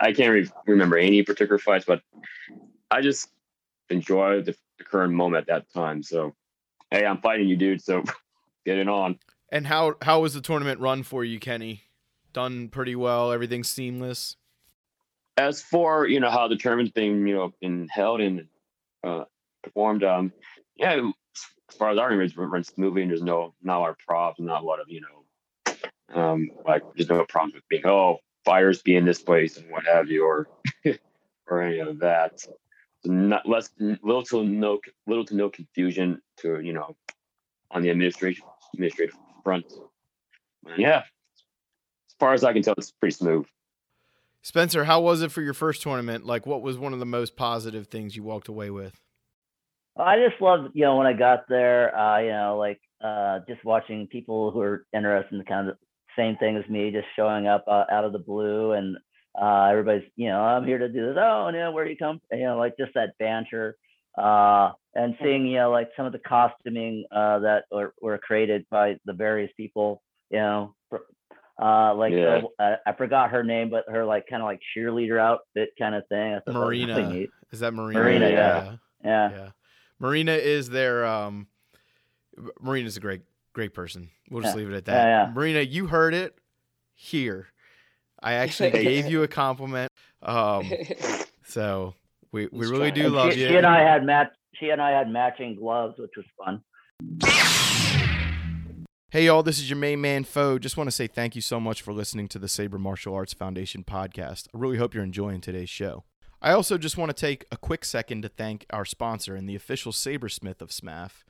I can't re- remember any particular fights, but I just enjoy the, the current moment at that time. So, hey, I'm fighting you, dude. So, [laughs] get it on. And how how was the tournament run for you, Kenny? Done pretty well. Everything seamless as for you know how the tournament thing you know been held and uh, performed, um, yeah, as far as I remember, it's run smoothly and there's no not a lot of problems, not a lot of you know, um, like there's no problems with being oh fires be in this place and what have you or [laughs] or any of that. So not less little to no little to no confusion to you know on the administration administrative front. And yeah, as far as I can tell, it's pretty smooth. Spencer, how was it for your first tournament? Like, what was one of the most positive things you walked away with? I just loved, you know, when I got there, uh, you know, like uh, just watching people who are interested in the kind of same thing as me, just showing up uh, out of the blue, and uh, everybody's, you know, I'm here to do this. Oh, you know, where do you come? You know, like just that banter, uh, and seeing, you know, like some of the costuming uh, that were, were created by the various people, you know, uh like yeah. uh, I forgot her name, but her like kind of like cheerleader outfit kind of thing. Marina really is that Marina? Marina, yeah. yeah. yeah, yeah. Marina is their um. Marina's a great great person. We'll just yeah. leave it at that. Marina, you heard it here. I [laughs] actually gave you a compliment. Um, [laughs] so we we really do love she, you. She and I had match. She and I had matching gloves, which was fun. Hey, y'all, this is your main man, Foe. Just want to say thank you so much for listening to the Saber Martial Arts Foundation podcast. I really hope you're enjoying today's show. I also just want to take a quick second to thank our sponsor and the official sabersmith of SMAF,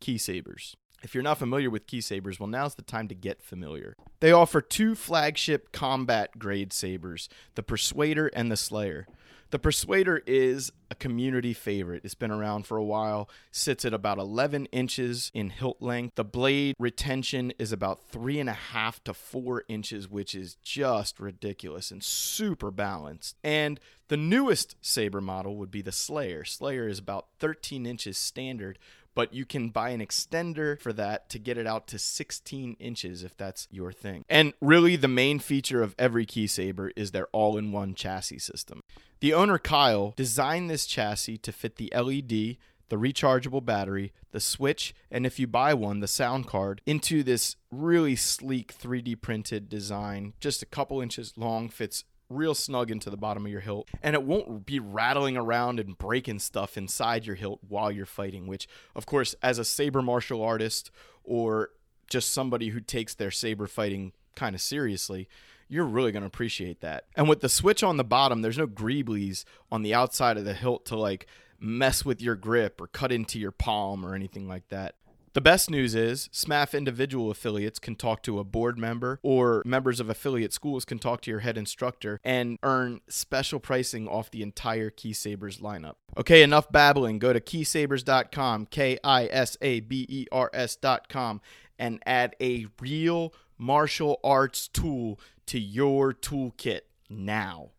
Ki Sabers. If you're not familiar with Ki Sabers, well, now's the time to get familiar. They offer two flagship combat grade sabers, the Persuader and the Slayer. The Persuader is a community favorite. It's been around for a while, sits at about 11 inches in hilt length. The blade retention is about three and a half to four inches, which is just ridiculous and super balanced. And the newest saber model would be the Slayer. Slayer is about 13 inches standard, but you can buy an extender for that to get it out to 16 inches if that's your thing. And really, the main feature of every Ki Saber is their all in one chassis system. The owner, Kyle, designed this chassis to fit the LED, the rechargeable battery, the switch, and if you buy one, the sound card, into this really sleek 3D printed design, just a couple inches long, fits real snug into the bottom of your hilt and it won't be rattling around and breaking stuff inside your hilt while you're fighting which of course as a saber martial artist or just somebody who takes their saber fighting kind of seriously, you're really going to appreciate that. And with the switch on the bottom, there's no greeblies on the outside of the hilt to like mess with your grip or cut into your palm or anything like that. The best news is SMAF individual affiliates can talk to a board member or members of affiliate schools can talk to your head instructor and earn special pricing off the entire KiSabers lineup. Okay, enough babbling. Go to kisabers.com, K I S A B E R S.com, and add a real martial arts tool to your toolkit now.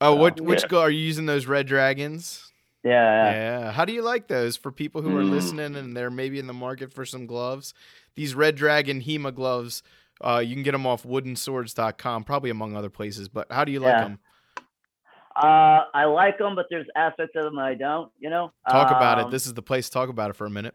Oh, what which go are you using those red dragons? Yeah, yeah. Yeah. How do you like those for people who are Mm. listening and they're maybe in the market for some gloves? These Red Dragon HEMA gloves, uh, you can get them off woodenswords.com, probably among other places. But how do you like Yeah. them? Uh, I like them, but there's aspects of them I don't. You know. Talk about it. Um, This is the place to talk about it for a minute.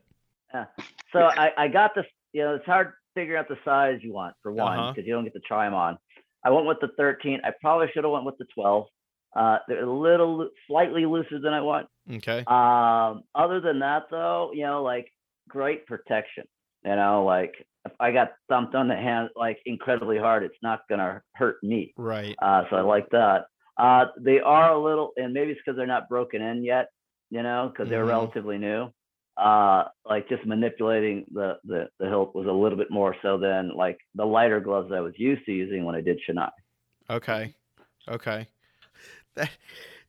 Yeah. So I, I got this. You know, it's hard figuring out the size you want for one Uh-huh. because you don't get to try them on. I went with the 13. I probably should have went with the 12. Uh, they're a little slightly looser than I want. Okay. Um, other than that, though, you know, like great protection. You know, like if I got thumped on the hand like incredibly hard, it's not gonna hurt me. Right. Uh, so I like that. Uh, they are a little, and maybe it's because they're not broken in yet. You know, because they're Mhm. relatively new. Uh, like just manipulating the, the the hilt was a little bit more so than like the lighter gloves I was used to using when I did Shinai. Okay. Okay. That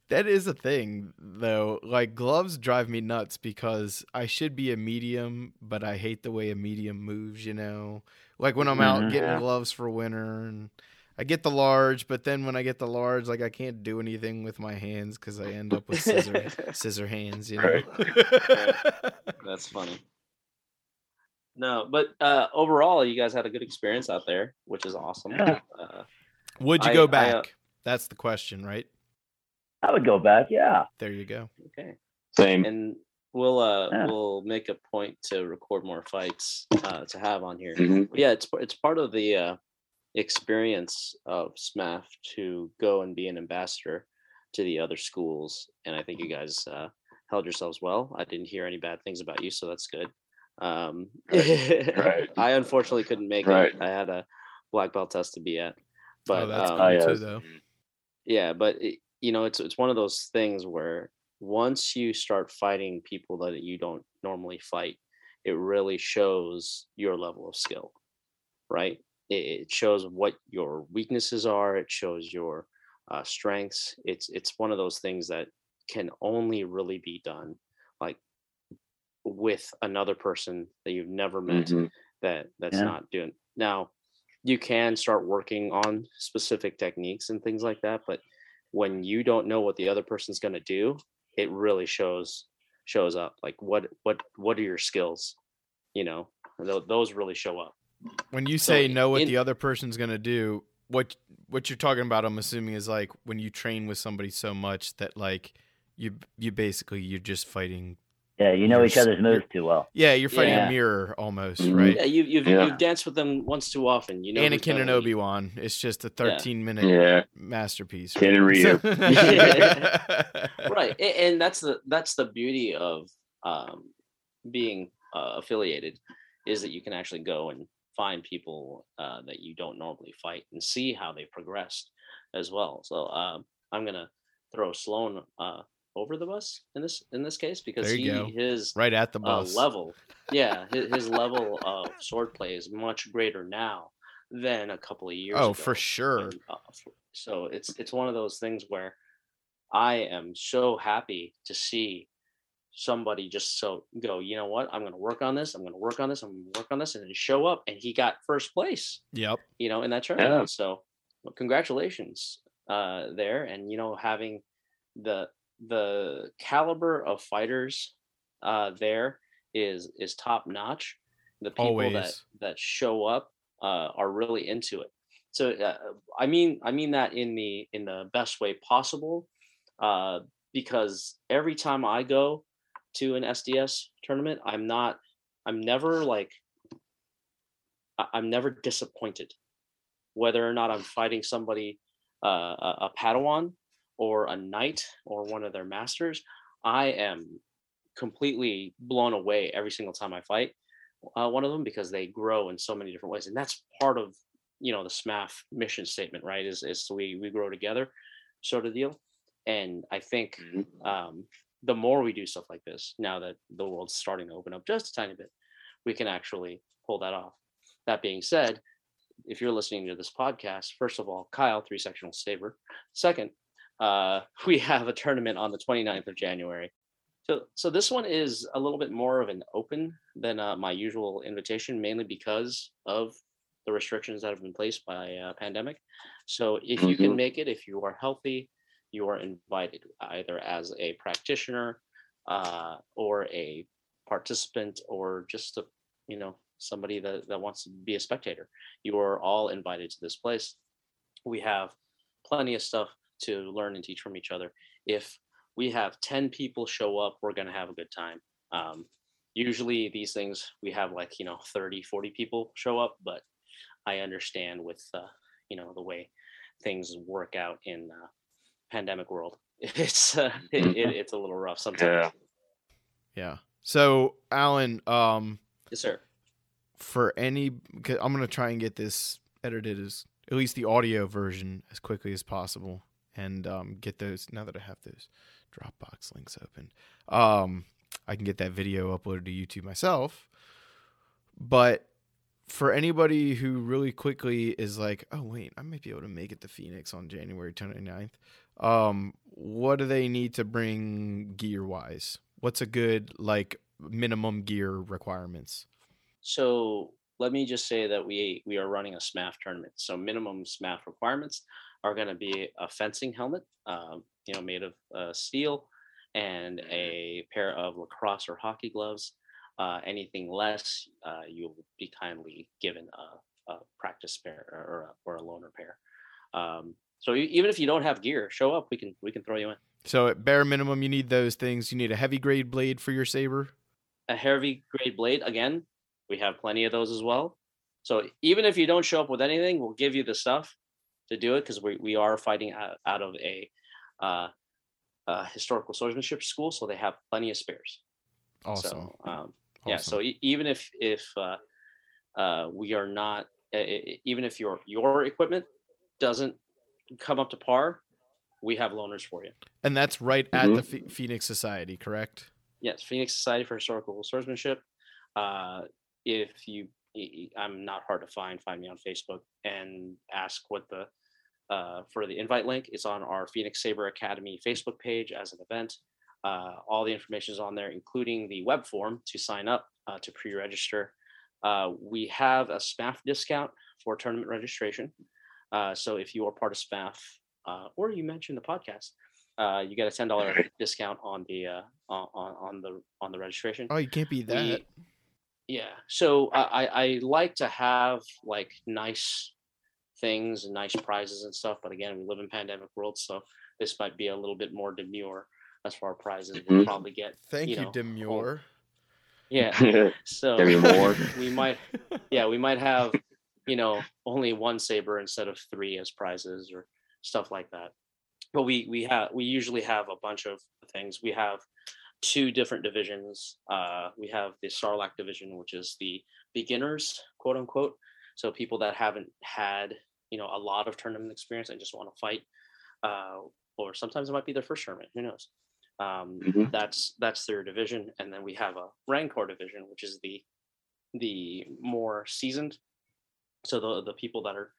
that is a thing though. Like gloves drive me nuts because I should be a medium, but I hate the way a medium moves, you know. Like when I'm out Mhm. getting Yeah. gloves for winter and I get the large, but then when I get the large, like I can't do anything with my hands because I end up with scissor [laughs] scissor hands, you know. Right. [laughs] That's funny. No, but uh, overall, you guys had a good experience out there, which is awesome. Yeah. Uh, Would you I- go I, back? uh, That's the question, right? I would go back, yeah. There you go. okay, Same. and we'll uh, Yeah. we'll make a point to record more fights uh, to have on here. Mhm. Yeah, it's it's part of the uh, experience of SMAF to go and be an ambassador to the other schools, and I think you guys uh, held yourselves well. I didn't hear any bad things about you, so that's good. Um, [laughs] Right. I unfortunately couldn't make Right. it. I had a black belt test to be at, but oh, that's um, cool Oh, yeah. too, though. yeah, but it, you know, it's it's one of those things where once you start fighting people that you don't normally fight, it really shows your level of skill, right? It, it shows what your weaknesses are. It shows your uh, strengths. It's it's one of those things that can only really be done like with another person that you've never met Mhm. that that's Yeah. not doing now you can start working on specific techniques and things like that but when you don't know what the other person's going to do it really shows shows up like what what what are your skills you know Tho- those really show up When you So say know what in- the other person's gonna do, what what you're talking about, I'm assuming, is like when you train with somebody so much that like you you basically you're just fighting. Yeah, you know You're each other's moves too well. Yeah, you're fighting Yeah. a mirror almost, Mhm. right? yeah you, you've Yeah. you've danced with them once too often you know who's Anakin and. Obi Wan. It's just a 13 minute Yeah. masterpiece. Ken and Ryu. right [laughs] [laughs] and that's the that's the beauty of um, being uh, affiliated is that you can actually go and find people uh, that you don't normally fight and see how they progressed as well so um, i'm gonna throw sloan uh, over the bus in this in this case because he you go. his Right at the uh, bus. level yeah his, his level of swordplay is much greater now than a couple of years Oh, ago for sure. and, uh, so it's it's one of those things where I am so happy to see somebody just so go, you know what? I'm going to work on this. I'm going to work on this. I'm going to work on this, and then show up, and he got first place. Yep. You know, in that tournament. Yeah. So, well, congratulations uh, there, and you know, having the the caliber of fighters uh, there is is top notch. The people that Always. that show up uh, are really into it. So uh, I mean I mean that in the in the best way possible, uh, because every time I go to an SDS tournament, I'm not I'm never like I'm never disappointed, whether or not I'm fighting somebody uh, a, a Padawan or a knight or one of their masters. I am completely blown away every single time I fight uh, one of them because they grow in so many different ways, and that's part of you know the SMAF mission statement, right? Is is we we grow together, sort of deal. And I think Mhm. um, the more we do stuff like this, now that the world's starting to open up just a tiny bit, we can actually pull that off. That being said, if you're listening to this podcast, first of all, Kyle, three sectional saber. Second, uh, [laughs] we have a tournament on the 29th of January. So, so this one is a little bit more of an open than uh, my usual invitation, mainly because of the restrictions that have been placed by uh, pandemic. So, if you can Mhm. make it, if you are healthy, you are invited either as a practitioner uh, or a participant or just a you know somebody that, that wants to be a spectator you are all invited to this place we have plenty of stuff to learn and teach from each other. If we have 10 people show up we're going to have a good time. Um, usually these things we have like you know 30 40 people show up but i understand with uh, you know the way things work out in uh, pandemic world. [laughs] It's uh, it, it, it's a little rough sometimes. Yeah. Yeah. So, Alan, um, yes sir. for any, 'cause I'm gonna try and get this edited as at least the audio version as quickly as possible, and um, get those now that I have those Dropbox links open. Um, I can get that video uploaded to YouTube myself. But for anybody who really quickly is like, oh wait, I might be able to make it to Phoenix on January 29th. Um, what do they need to bring gear wise? What's a good like minimum gear requirements? So let me just say that we we are running a SMAF tournament. So minimum SMAF requirements are going to be a fencing helmet, um, you know, made of uh, steel, and a pair of lacrosse or hockey gloves. Uh, anything less, uh, you'll be kindly given a, a practice pair or a, or a loaner pair. Um, so even if you don't have gear, show up. We can we can throw you in. So at bare minimum, you need those things. You need a heavy grade blade for your saber. a heavy grade blade again we have plenty of those as well so even if you don't show up with anything we'll give you the stuff to do it because we, we are fighting out, out of a uh, uh, historical swordsmanship school so they have plenty of spares Awesome. so um, yeah so e- even if if uh, uh, we are not even if your your equipment doesn't come up to par we have loaners for you and that's right at Mhm. the Phe- Phoenix Society, correct? yes phoenix society for historical swordsmanship uh, if you I'm not hard to find find me on facebook and ask what the uh, for the invite link it's on our phoenix saber academy facebook page as an event uh, all the information is on there including the web form to sign up uh, to pre-register uh, we have a SMAF discount for tournament registration uh, so if you are part of SMAF uh, or you mentioned the podcast uh, you get a ten dollar discount on the uh, on on the on the registration. Oh, you can't be that. We- yeah. So I, I I like to have like nice things and nice prizes and stuff, but again, we live in pandemic world, so this might be a little bit more demure as far as prizes. We'll Mhm. probably get Thank you, you know, Demure. yeah. [laughs] So Demi [laughs] we might yeah we might have you know only one saber instead of three as prizes or stuff like that but we we have we usually have a bunch of things we have two different divisions uh we have the sarlacc division which is the beginners quote unquote so people that haven't had you know a lot of tournament experience and just want to fight uh or sometimes it might be their first tournament who knows? Um Mhm. that's that's their division and then we have a rancor division which is the the more seasoned. So the the people that are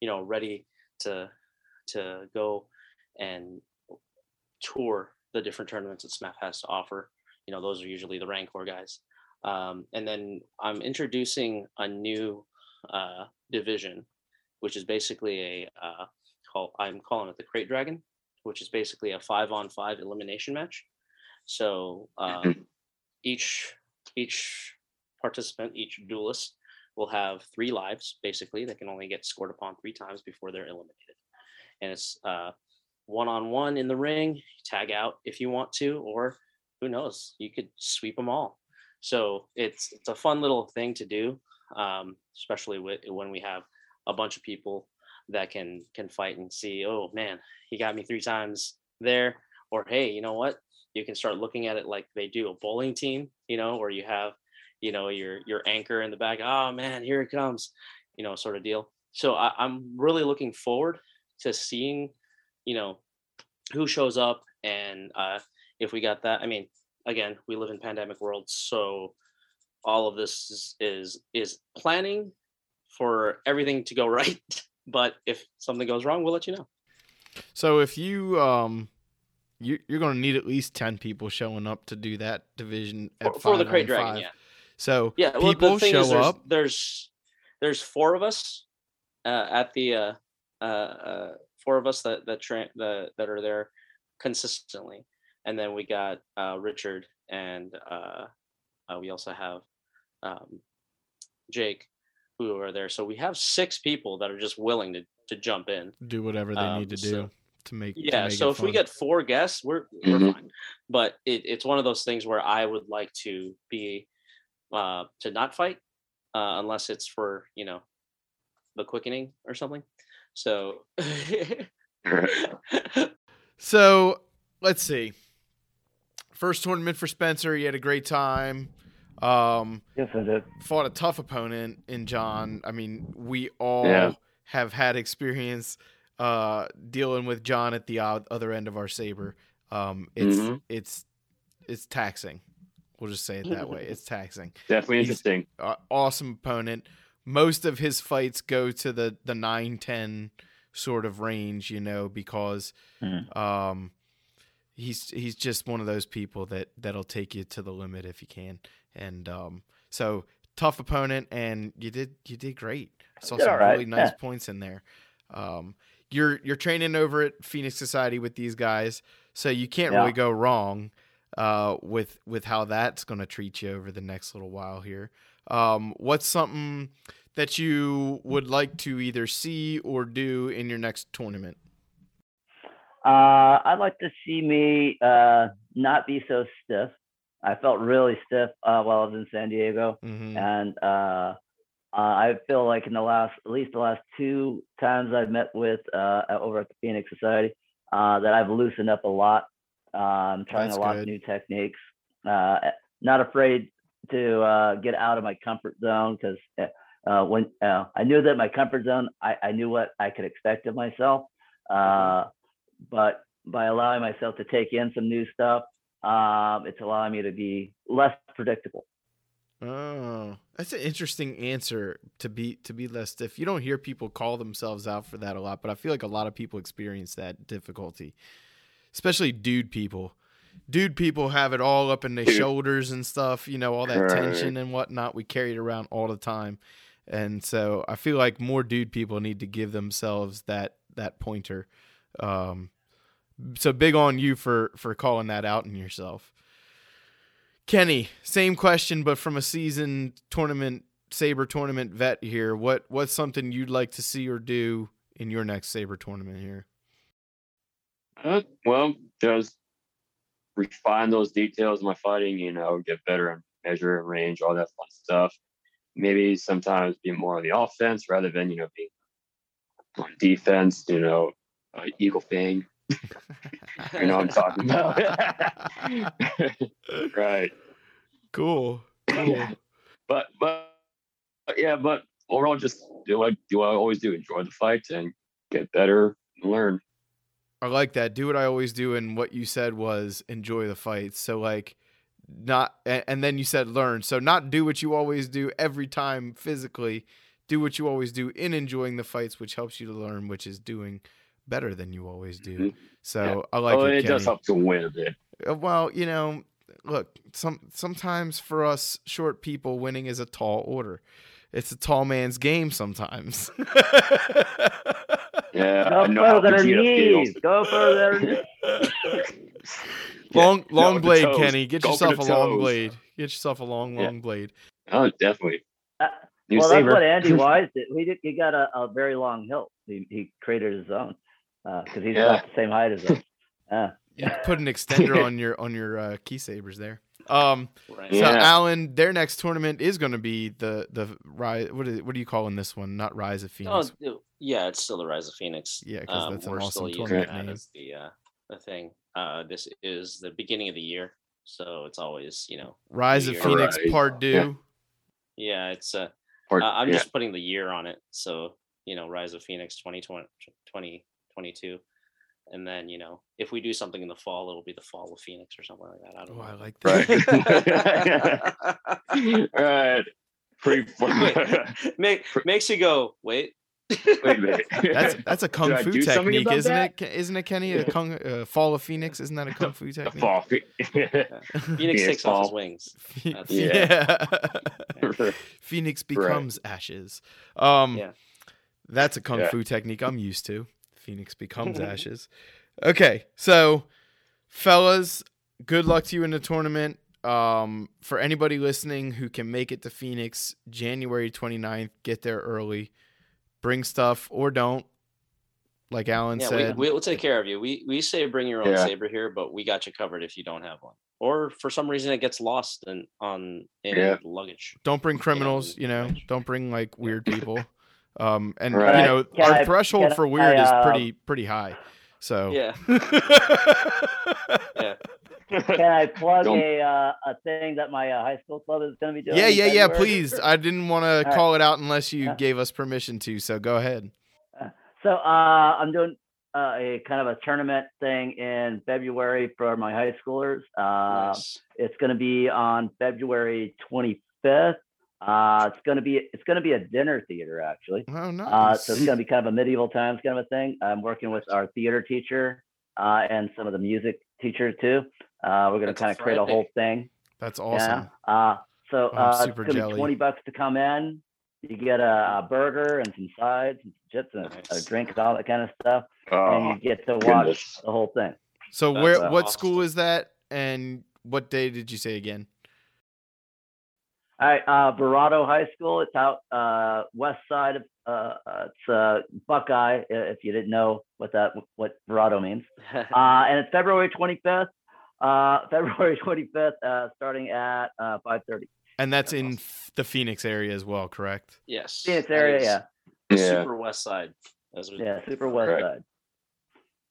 you know ready to to go and tour the different tournaments that smaf has to offer you know those are usually the rancor guys. Um, and then i'm introducing a new uh, division which is basically a uh, call i'm calling it the krayt dragon which is basically a five on five elimination match. So um, each each participant each duelist will have three lives basically. They can only get scored upon three times before they're eliminated. And it's uh, one-on-one in the ring tag out if you want to or who knows you could sweep them all. So it's it's a fun little thing to do um, especially with, when we have a bunch of people that can can fight and see oh man he got me three times there or hey you know what you can start looking at it like they do a bowling team you know where you have you know your your anchor in the back. Oh man, here it comes, you know, sort of deal. So I, I'm really looking forward to seeing, you know, who shows up and uh, if we got that. I mean, again, we live in pandemic world, so all of this is is, is planning for everything to go [laughs] right. But if something goes wrong, we'll let you know. So if you um you you're going to need at least 10 people showing up to do that division For, for the krayt dragon, yeah. So Yeah, well, people the thing show is, there's, up. there's there's four of us uh, at the uh, uh, uh, four of us that that tra- that that are there consistently, and then we got uh, Richard and uh, uh, we also have um, Jake who are there. So we have six people that are just willing to to jump in. do whatever they Um, need to do to make to Yeah. make So it if we get four guests, we're we're Mhm. fine. But it, it's one of those things where I would like to be uh, to not fight uh, unless it's for you know the quickening or something. So [laughs] So let's see. First tournament for Spencer. He had a great time. Um, Yes, I did. fought a tough opponent in John. I mean, we all Yeah. have had experience uh, dealing with John at the other end of our saber. Um, it's Mhm. it's it's taxing. We'll just say it that way. It's taxing. [laughs] Definitely He's- interesting. awesome opponent. Most of his fights go to the the 9-10 sort of range, you know, because Mhm. um he's he's just one of those people that that'll take you to the limit if you can. And um so tough opponent and you did you did great. I saw Did some right, really nice yeah. points in there. Um you're you're training over at Phoenix Society with these guys, so you can't Yeah. really go wrong uh, with with how that's going to treat you over the next little while here. Um, what's something that you would like to either see or do in your next tournament? Uh, I'd like to see me uh, not be so stiff. I felt really stiff uh, while I was in San Diego, Mm-hmm. and uh, uh, I feel like in the last, at least the last two times I've met with uh, over at the Phoenix Society, uh, that I've loosened up a lot. Um, trying That's a lot good. of new techniques. Uh, not afraid to uh, get out of my comfort zone because uh, when uh, I knew that my comfort zone, I, I knew what I could expect of myself. Uh, but by allowing myself to take in some new stuff, um, it's allowing me to be less predictable. Oh, that's an interesting answer to be to be less stiff. You don't hear people call themselves out for that a lot, but I feel like a lot of people experience that difficulty, especially dude people. Dude people have it all up in their shoulders and stuff. You know, all that Right. tension and whatnot. We carry it around all the time, and so I feel like more dude people need to give themselves that that pointer. Um, so big on you for for calling that out in yourself. Kenny, same question, but from a seasoned tournament saber tournament vet here. What what's something you'd like to see or do in your next saber tournament here? Uh, well, just refine those details of my fighting, you know, get better and measure and range, all that fun stuff. Maybe sometimes be more on the offense rather than, you know, being on defense, you know, uh, Eagle Fang. [laughs] You know what I'm talking about. [laughs] [laughs] right. Cool. Cool. But, but, but yeah, but overall, just do what, do what I always do enjoy the fights and get better and learn. I like that. Do what I always do, and what you said was enjoy the fights. So like, not and then you said learn. So not do what you always do every time physically. Do what you always do in enjoying the fights, which helps you to learn, which is doing better than you always do. Mhm. So I like oh, it. it does help to win a bit. Uh, Well, you know, look, some sometimes for us short people, winning is a tall order. It's a tall man's game sometimes. [laughs] Yeah, Go I know how further Vegeta feels. knees. Go further. [laughs] long no, long the blade, toes. Kenny. Get Go yourself a the long blade. Get yourself a long, Yeah. long blade. Oh, definitely. Uh, New well, saber. that's what Andy [laughs] Wise did. He did. He got a, a very long hilt. He, he created his own because he's Yeah. about the same height as us. [laughs] Yeah. You put an extender [laughs] on your on your uh, Ki Sabers there. Um, Right. so Yeah. Alan, their next tournament is going to be the the rise. What is what are you calling this one? Not Rise of Phoenix. Oh, yeah, it's still the Rise of Phoenix. Yeah, 'cause Um, that's an we're awesome still using tournament that name. as the uh, the thing. Uh, this is the beginning of the year, so it's always you know Rise of Year. Phoenix Right. Part Two. Yeah. Yeah, it's uh, Or- uh I'm yeah. just putting the year on it. So, you know, Rise of Phoenix 2020 2022. And then, you know, if we do something in the fall, it'll be the fall of Phoenix or something like that. I don't Oh, I like that. Right. [laughs] [laughs] right. Pretty [laughs] Wait. Make, makes you go, wait. Wait a minute. That's that's a kung Did fu technique, isn't that? it? Isn't it, Kenny? A kung uh, fall of Phoenix? Isn't that a kung fu technique? fall. Phoenix Phoenix takes off his wings. That's- yeah. Yeah. Phoenix becomes ashes. Um, Yeah. that's a kung Yeah. fu technique I'm used to. Phoenix becomes [laughs] ashes. Okay, so fellas, good luck to you in the tournament. Um, for anybody listening who can make it to Phoenix January 29th, get there early. Bring stuff or don't. Like Alan Yeah, said, we'll take care of you. We we say bring your own Yeah. saber here, but we got you covered if you don't have one, or for some reason it gets lost in on in Yeah. luggage. don't bring criminals. and You know, don't bring like weird [laughs] people. Um, and Right. you know, Can our I- threshold can for I, weird is uh, pretty pretty high. So [laughs] Yeah, Can I plug Don't- a uh, a thing that my uh, high school club is going to be doing? yeah, in yeah, yeah. Please, I didn't want to right. call it out unless you Yeah. gave us permission to. So go ahead. So uh, I'm doing uh, a kind of a tournament thing in February for my high schoolers. Uh, nice. It's going to be on February 25th. Uh, it's going to be it's going to be a dinner theater actually. Oh no. Uh, so it's going to be kind of a medieval times kind of a thing. I'm working with our theater teacher uh, and some of the music teachers too. Uh, we're going to That's kind of create a whole thing. That's awesome. Yeah. Uh, so I'm uh, it's gonna jelly. be twenty bucks to come in. You get a, a burger and some sides and some chips and a- a, drink and all that kind of stuff, and Oh, you get to watch goodness. the whole thing. So That's, where what awesome. school is that and what day did you say again? All right, uh, Verrado High School. It's out uh, west side of uh, uh, it's uh, Buckeye. If you didn't know what that what Verrado means, [laughs] uh, and it's February twenty fifth. Uh, [laughs] February twenty fifth, uh, starting at uh, five thirty. And that's That's in f- the Phoenix area as well, correct? yes, Phoenix that area, is yeah, Yeah. Super West Side. Yeah, super west Right. side.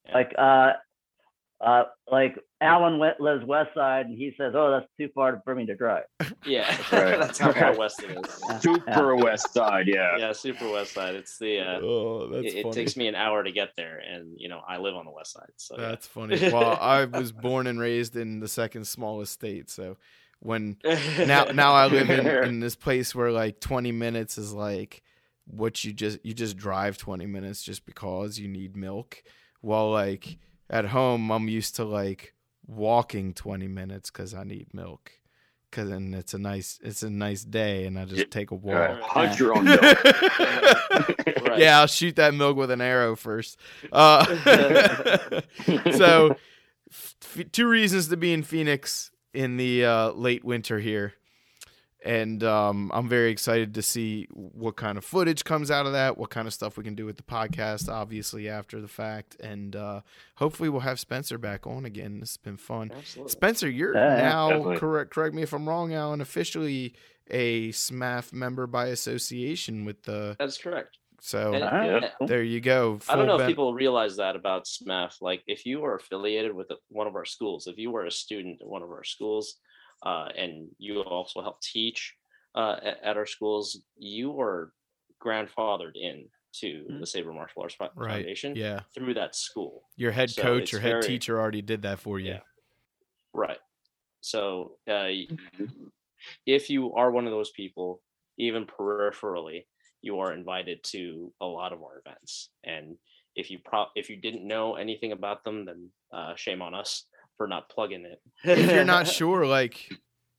Yeah. Like uh, uh, like Alan went, lives west side, and he says, "Oh, that's too far for me to drive." [laughs] Yeah, Right. [laughs] that's how far west it is. [laughs] Yeah. Super West Side, yeah. Yeah, Super West Side. It's the uh, oh, that's it, it takes me an hour to get there, and you know I live on the west side. So yeah. That's funny. Well, I was born and raised in the second smallest state, so when now now I live in, in this place where like 20 minutes is like what you just you just drive 20 minutes just because you need milk. While like at home I'm used to like walking 20 minutes cuz I need milk. Cuz and it's a nice it's a nice day and I just take a All walk. right, Hunt your own [laughs] milk. Right. Yeah, I'll shoot that milk with an arrow first. Uh, [laughs] so, f- two reasons to be in Phoenix in the uh, late winter here, and um, I'm very excited to see what kind of footage comes out of that, what kind of stuff we can do with the podcast, obviously after the fact, and uh, hopefully we'll have Spencer back on again. This has been fun. Absolutely. Spencer, you're Yeah, yeah, now definitely. correct. Correct me if I'm wrong, Alan. Officially a SMAF member by association with the That's correct. so. And- All right, Yeah. There you go. I don't Full know if people realize that about SMAF. Like, if you are affiliated with one of our schools, if you were a student at one of our schools, uh, and you also help teach uh, at, at our schools, you are grandfathered in to Mhm. the Saber Martial Arts Fo- Right. Foundation Yeah. through that school. Your head So coach it's or head very- teacher already did that for you. Yeah. Right. So, uh, if you are one of those people, even peripherally, you are invited to a lot of our events. And if you pro- if you didn't know anything about them, then uh, shame on us for not plugging it. [laughs] if you're not [laughs] sure, like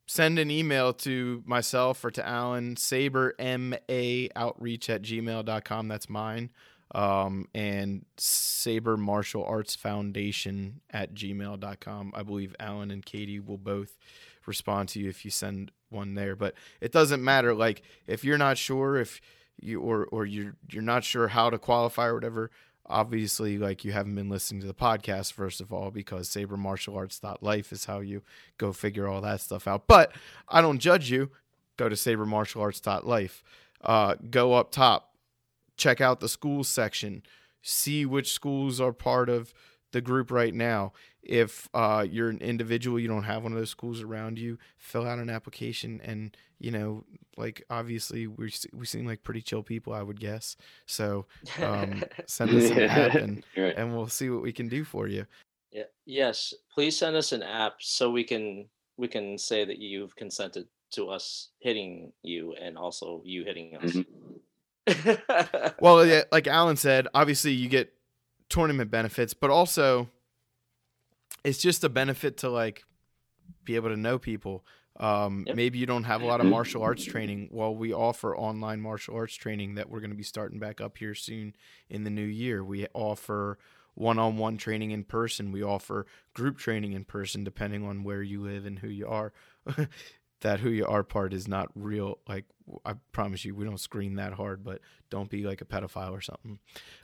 send an email to myself or to Alan, saber ma outreach at gmail.com. That's mine. Um, and saber martial arts foundation at gmail.com. I believe Alan and Katie will both respond to you if you send one there. But it doesn't matter. Like if you're not sure if you or or you're you're not sure how to qualify or whatever, obviously like you haven't been listening to the podcast first of all because saber martial arts life is how you go figure all that stuff out. But i don't judge you. Go to sabermartialarts.life uh, go up top. Check out the schools section. See which schools are part of the group right now. If uh, you're an individual, you don't have one of those schools around you, fill out an application, and you know, like obviously we we seem like pretty chill people, I would guess. So um, [laughs] send us an app, and Right. and we'll see what we can do for you. Yeah. Yes. Please send us an app so we can we can say that you've consented to us hitting you and also you hitting us. Mhm. [laughs] Well, yeah, like Alan said, obviously you get tournament benefits, but also it's just a benefit to like be able to know people. Um, Yep. Maybe you don't have a lot of martial arts training. Well, we offer online martial arts training that we're going to be starting back up here soon in the new year. We offer one-on-one training in person. We offer group training in person, depending on where you live and who you are. [laughs] that who you are part is not real. Like I promise you, we don't screen that hard, but don't be like a pedophile or something.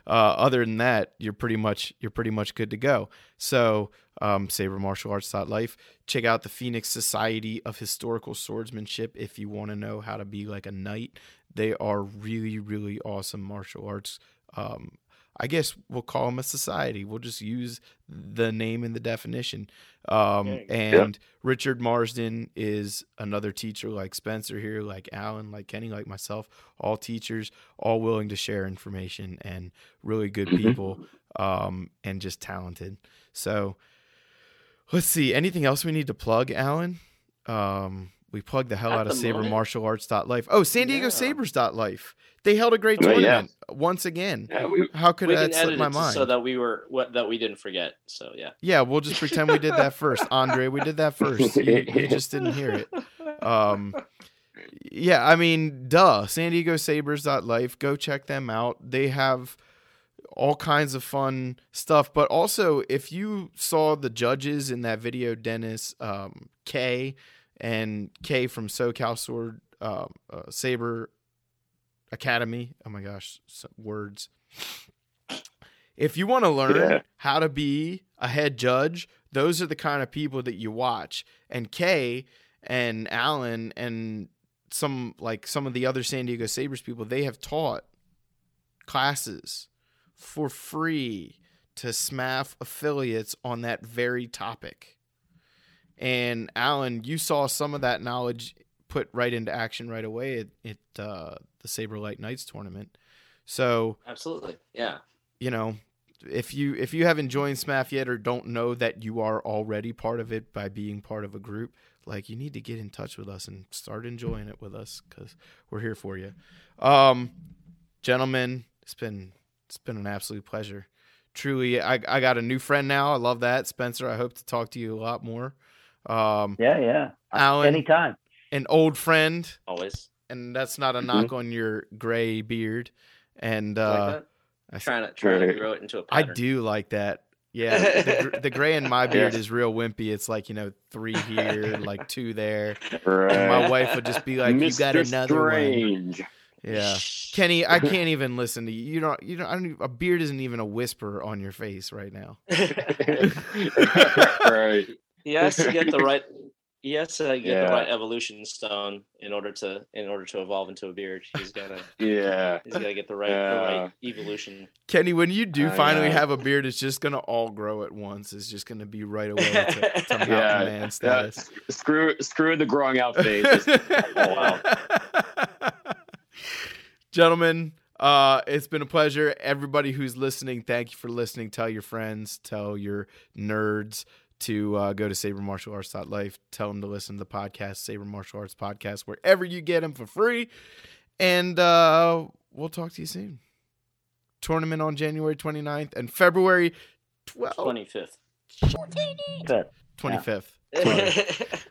Uh, other than that, you're pretty much you're pretty much good to go. So, um, sabermartialarts.life. Check out the Phoenix Society of Historical Swordsmanship if you want to know how to be like a knight. They are really really awesome martial arts. Um, I guess we'll call them a society. We'll just use the name and the definition. Um, There you go. and Richard Marsden is another teacher like Spencer here, like Alan, like Kenny, like myself, all teachers, all willing to share information and really good Mhm. people um, and just talented. So let's see. Anything else we need to plug, Alan? Um, we plugged the hell At out of the Saber moment- Martial Arts.life. Oh, San Diego Yeah. Sabers.life. They held a great Oh, yeah. tournament once again. Yeah, we, How could that slip my mind? so that we were what that we didn't forget. So yeah. Yeah, we'll just pretend we did that first, [laughs] Andre. We did that first. You, you just didn't hear it. Um, yeah, I mean, duh. San Diego Sabers.life. Go check them out. They have all kinds of fun stuff. But also, if you saw the judges in that video, Dennis, um, K, and K from SoCal Sword uh, uh, Saber Academy. Oh my gosh, words. If you want to learn Yeah. how to be a head judge, those are the kind of people that you watch. And Kay and Alan and some like some of the other San Diego Sabers people, they have taught classes for free to SMAF affiliates on that very topic. And Alan, you saw some of that knowledge put right into action right away at, at uh, the Saber Light Knights tournament. So Absolutely. Yeah. you know, if you if you haven't joined SMAF yet or don't know that you are already part of it by being part of a group, like you need to get in touch with us and start enjoying it with us because we're here for you. Um, gentlemen, it's been it's been an absolute pleasure. Truly, I I got a new friend now. I love that, Spencer. I hope to talk to you a lot more. Um, Yeah, yeah. Alan, Anytime. an old friend, Always. and that's not a Mhm. knock on your gray beard. And You like uh, that? I s- trying to trying to grow it into a I pattern. I do like that. Yeah, [laughs] the, the gray in my beard is real wimpy. It's like you know three here, like two there. right. And my wife would just be like, "You got Mr. another one." Strange. Yeah, Kenny, I [laughs] can't even listen to you. You don't. You don't. I don't. Even, a beard isn't even a whisper on your face right now. [laughs] right. [laughs] he has to get the right. He has to get Yeah. the right evolution stone in order to in order to evolve into a beard. He's gotta Yeah. he's gotta get the right the right evolution. Kenny, when you do I finally know. have a beard, it's just gonna all grow at once. It's just gonna be right [laughs] away to, to mountain Yeah. man status. s- screw screw the growing out phase. Wow. [laughs] Gentlemen, uh, it's been a pleasure. Everybody who's listening, thank you for listening. Tell your friends, tell your nerds to uh, go to sabermartialarts.life. Tell them to listen to the podcast, Saber Martial Arts Podcast, wherever you get them for free. And uh, we'll talk to you soon. Tournament on January 29th and February 12th, Twenty fifth. Good. 25th.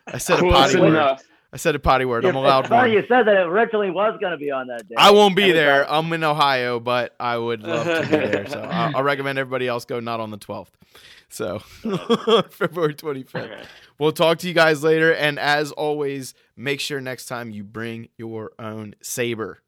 I said a Close potty word. enough. I said a potty word. I'm allowed funny one. you said that it originally was going to be on that day. I won't be there. time- I'm in Ohio, but I would love to be there. So [laughs] I'll, I'll recommend everybody else go not on the 12th. So [laughs] February 25th. Okay. We'll talk to you guys later. And as always, make sure next time you bring your own saber.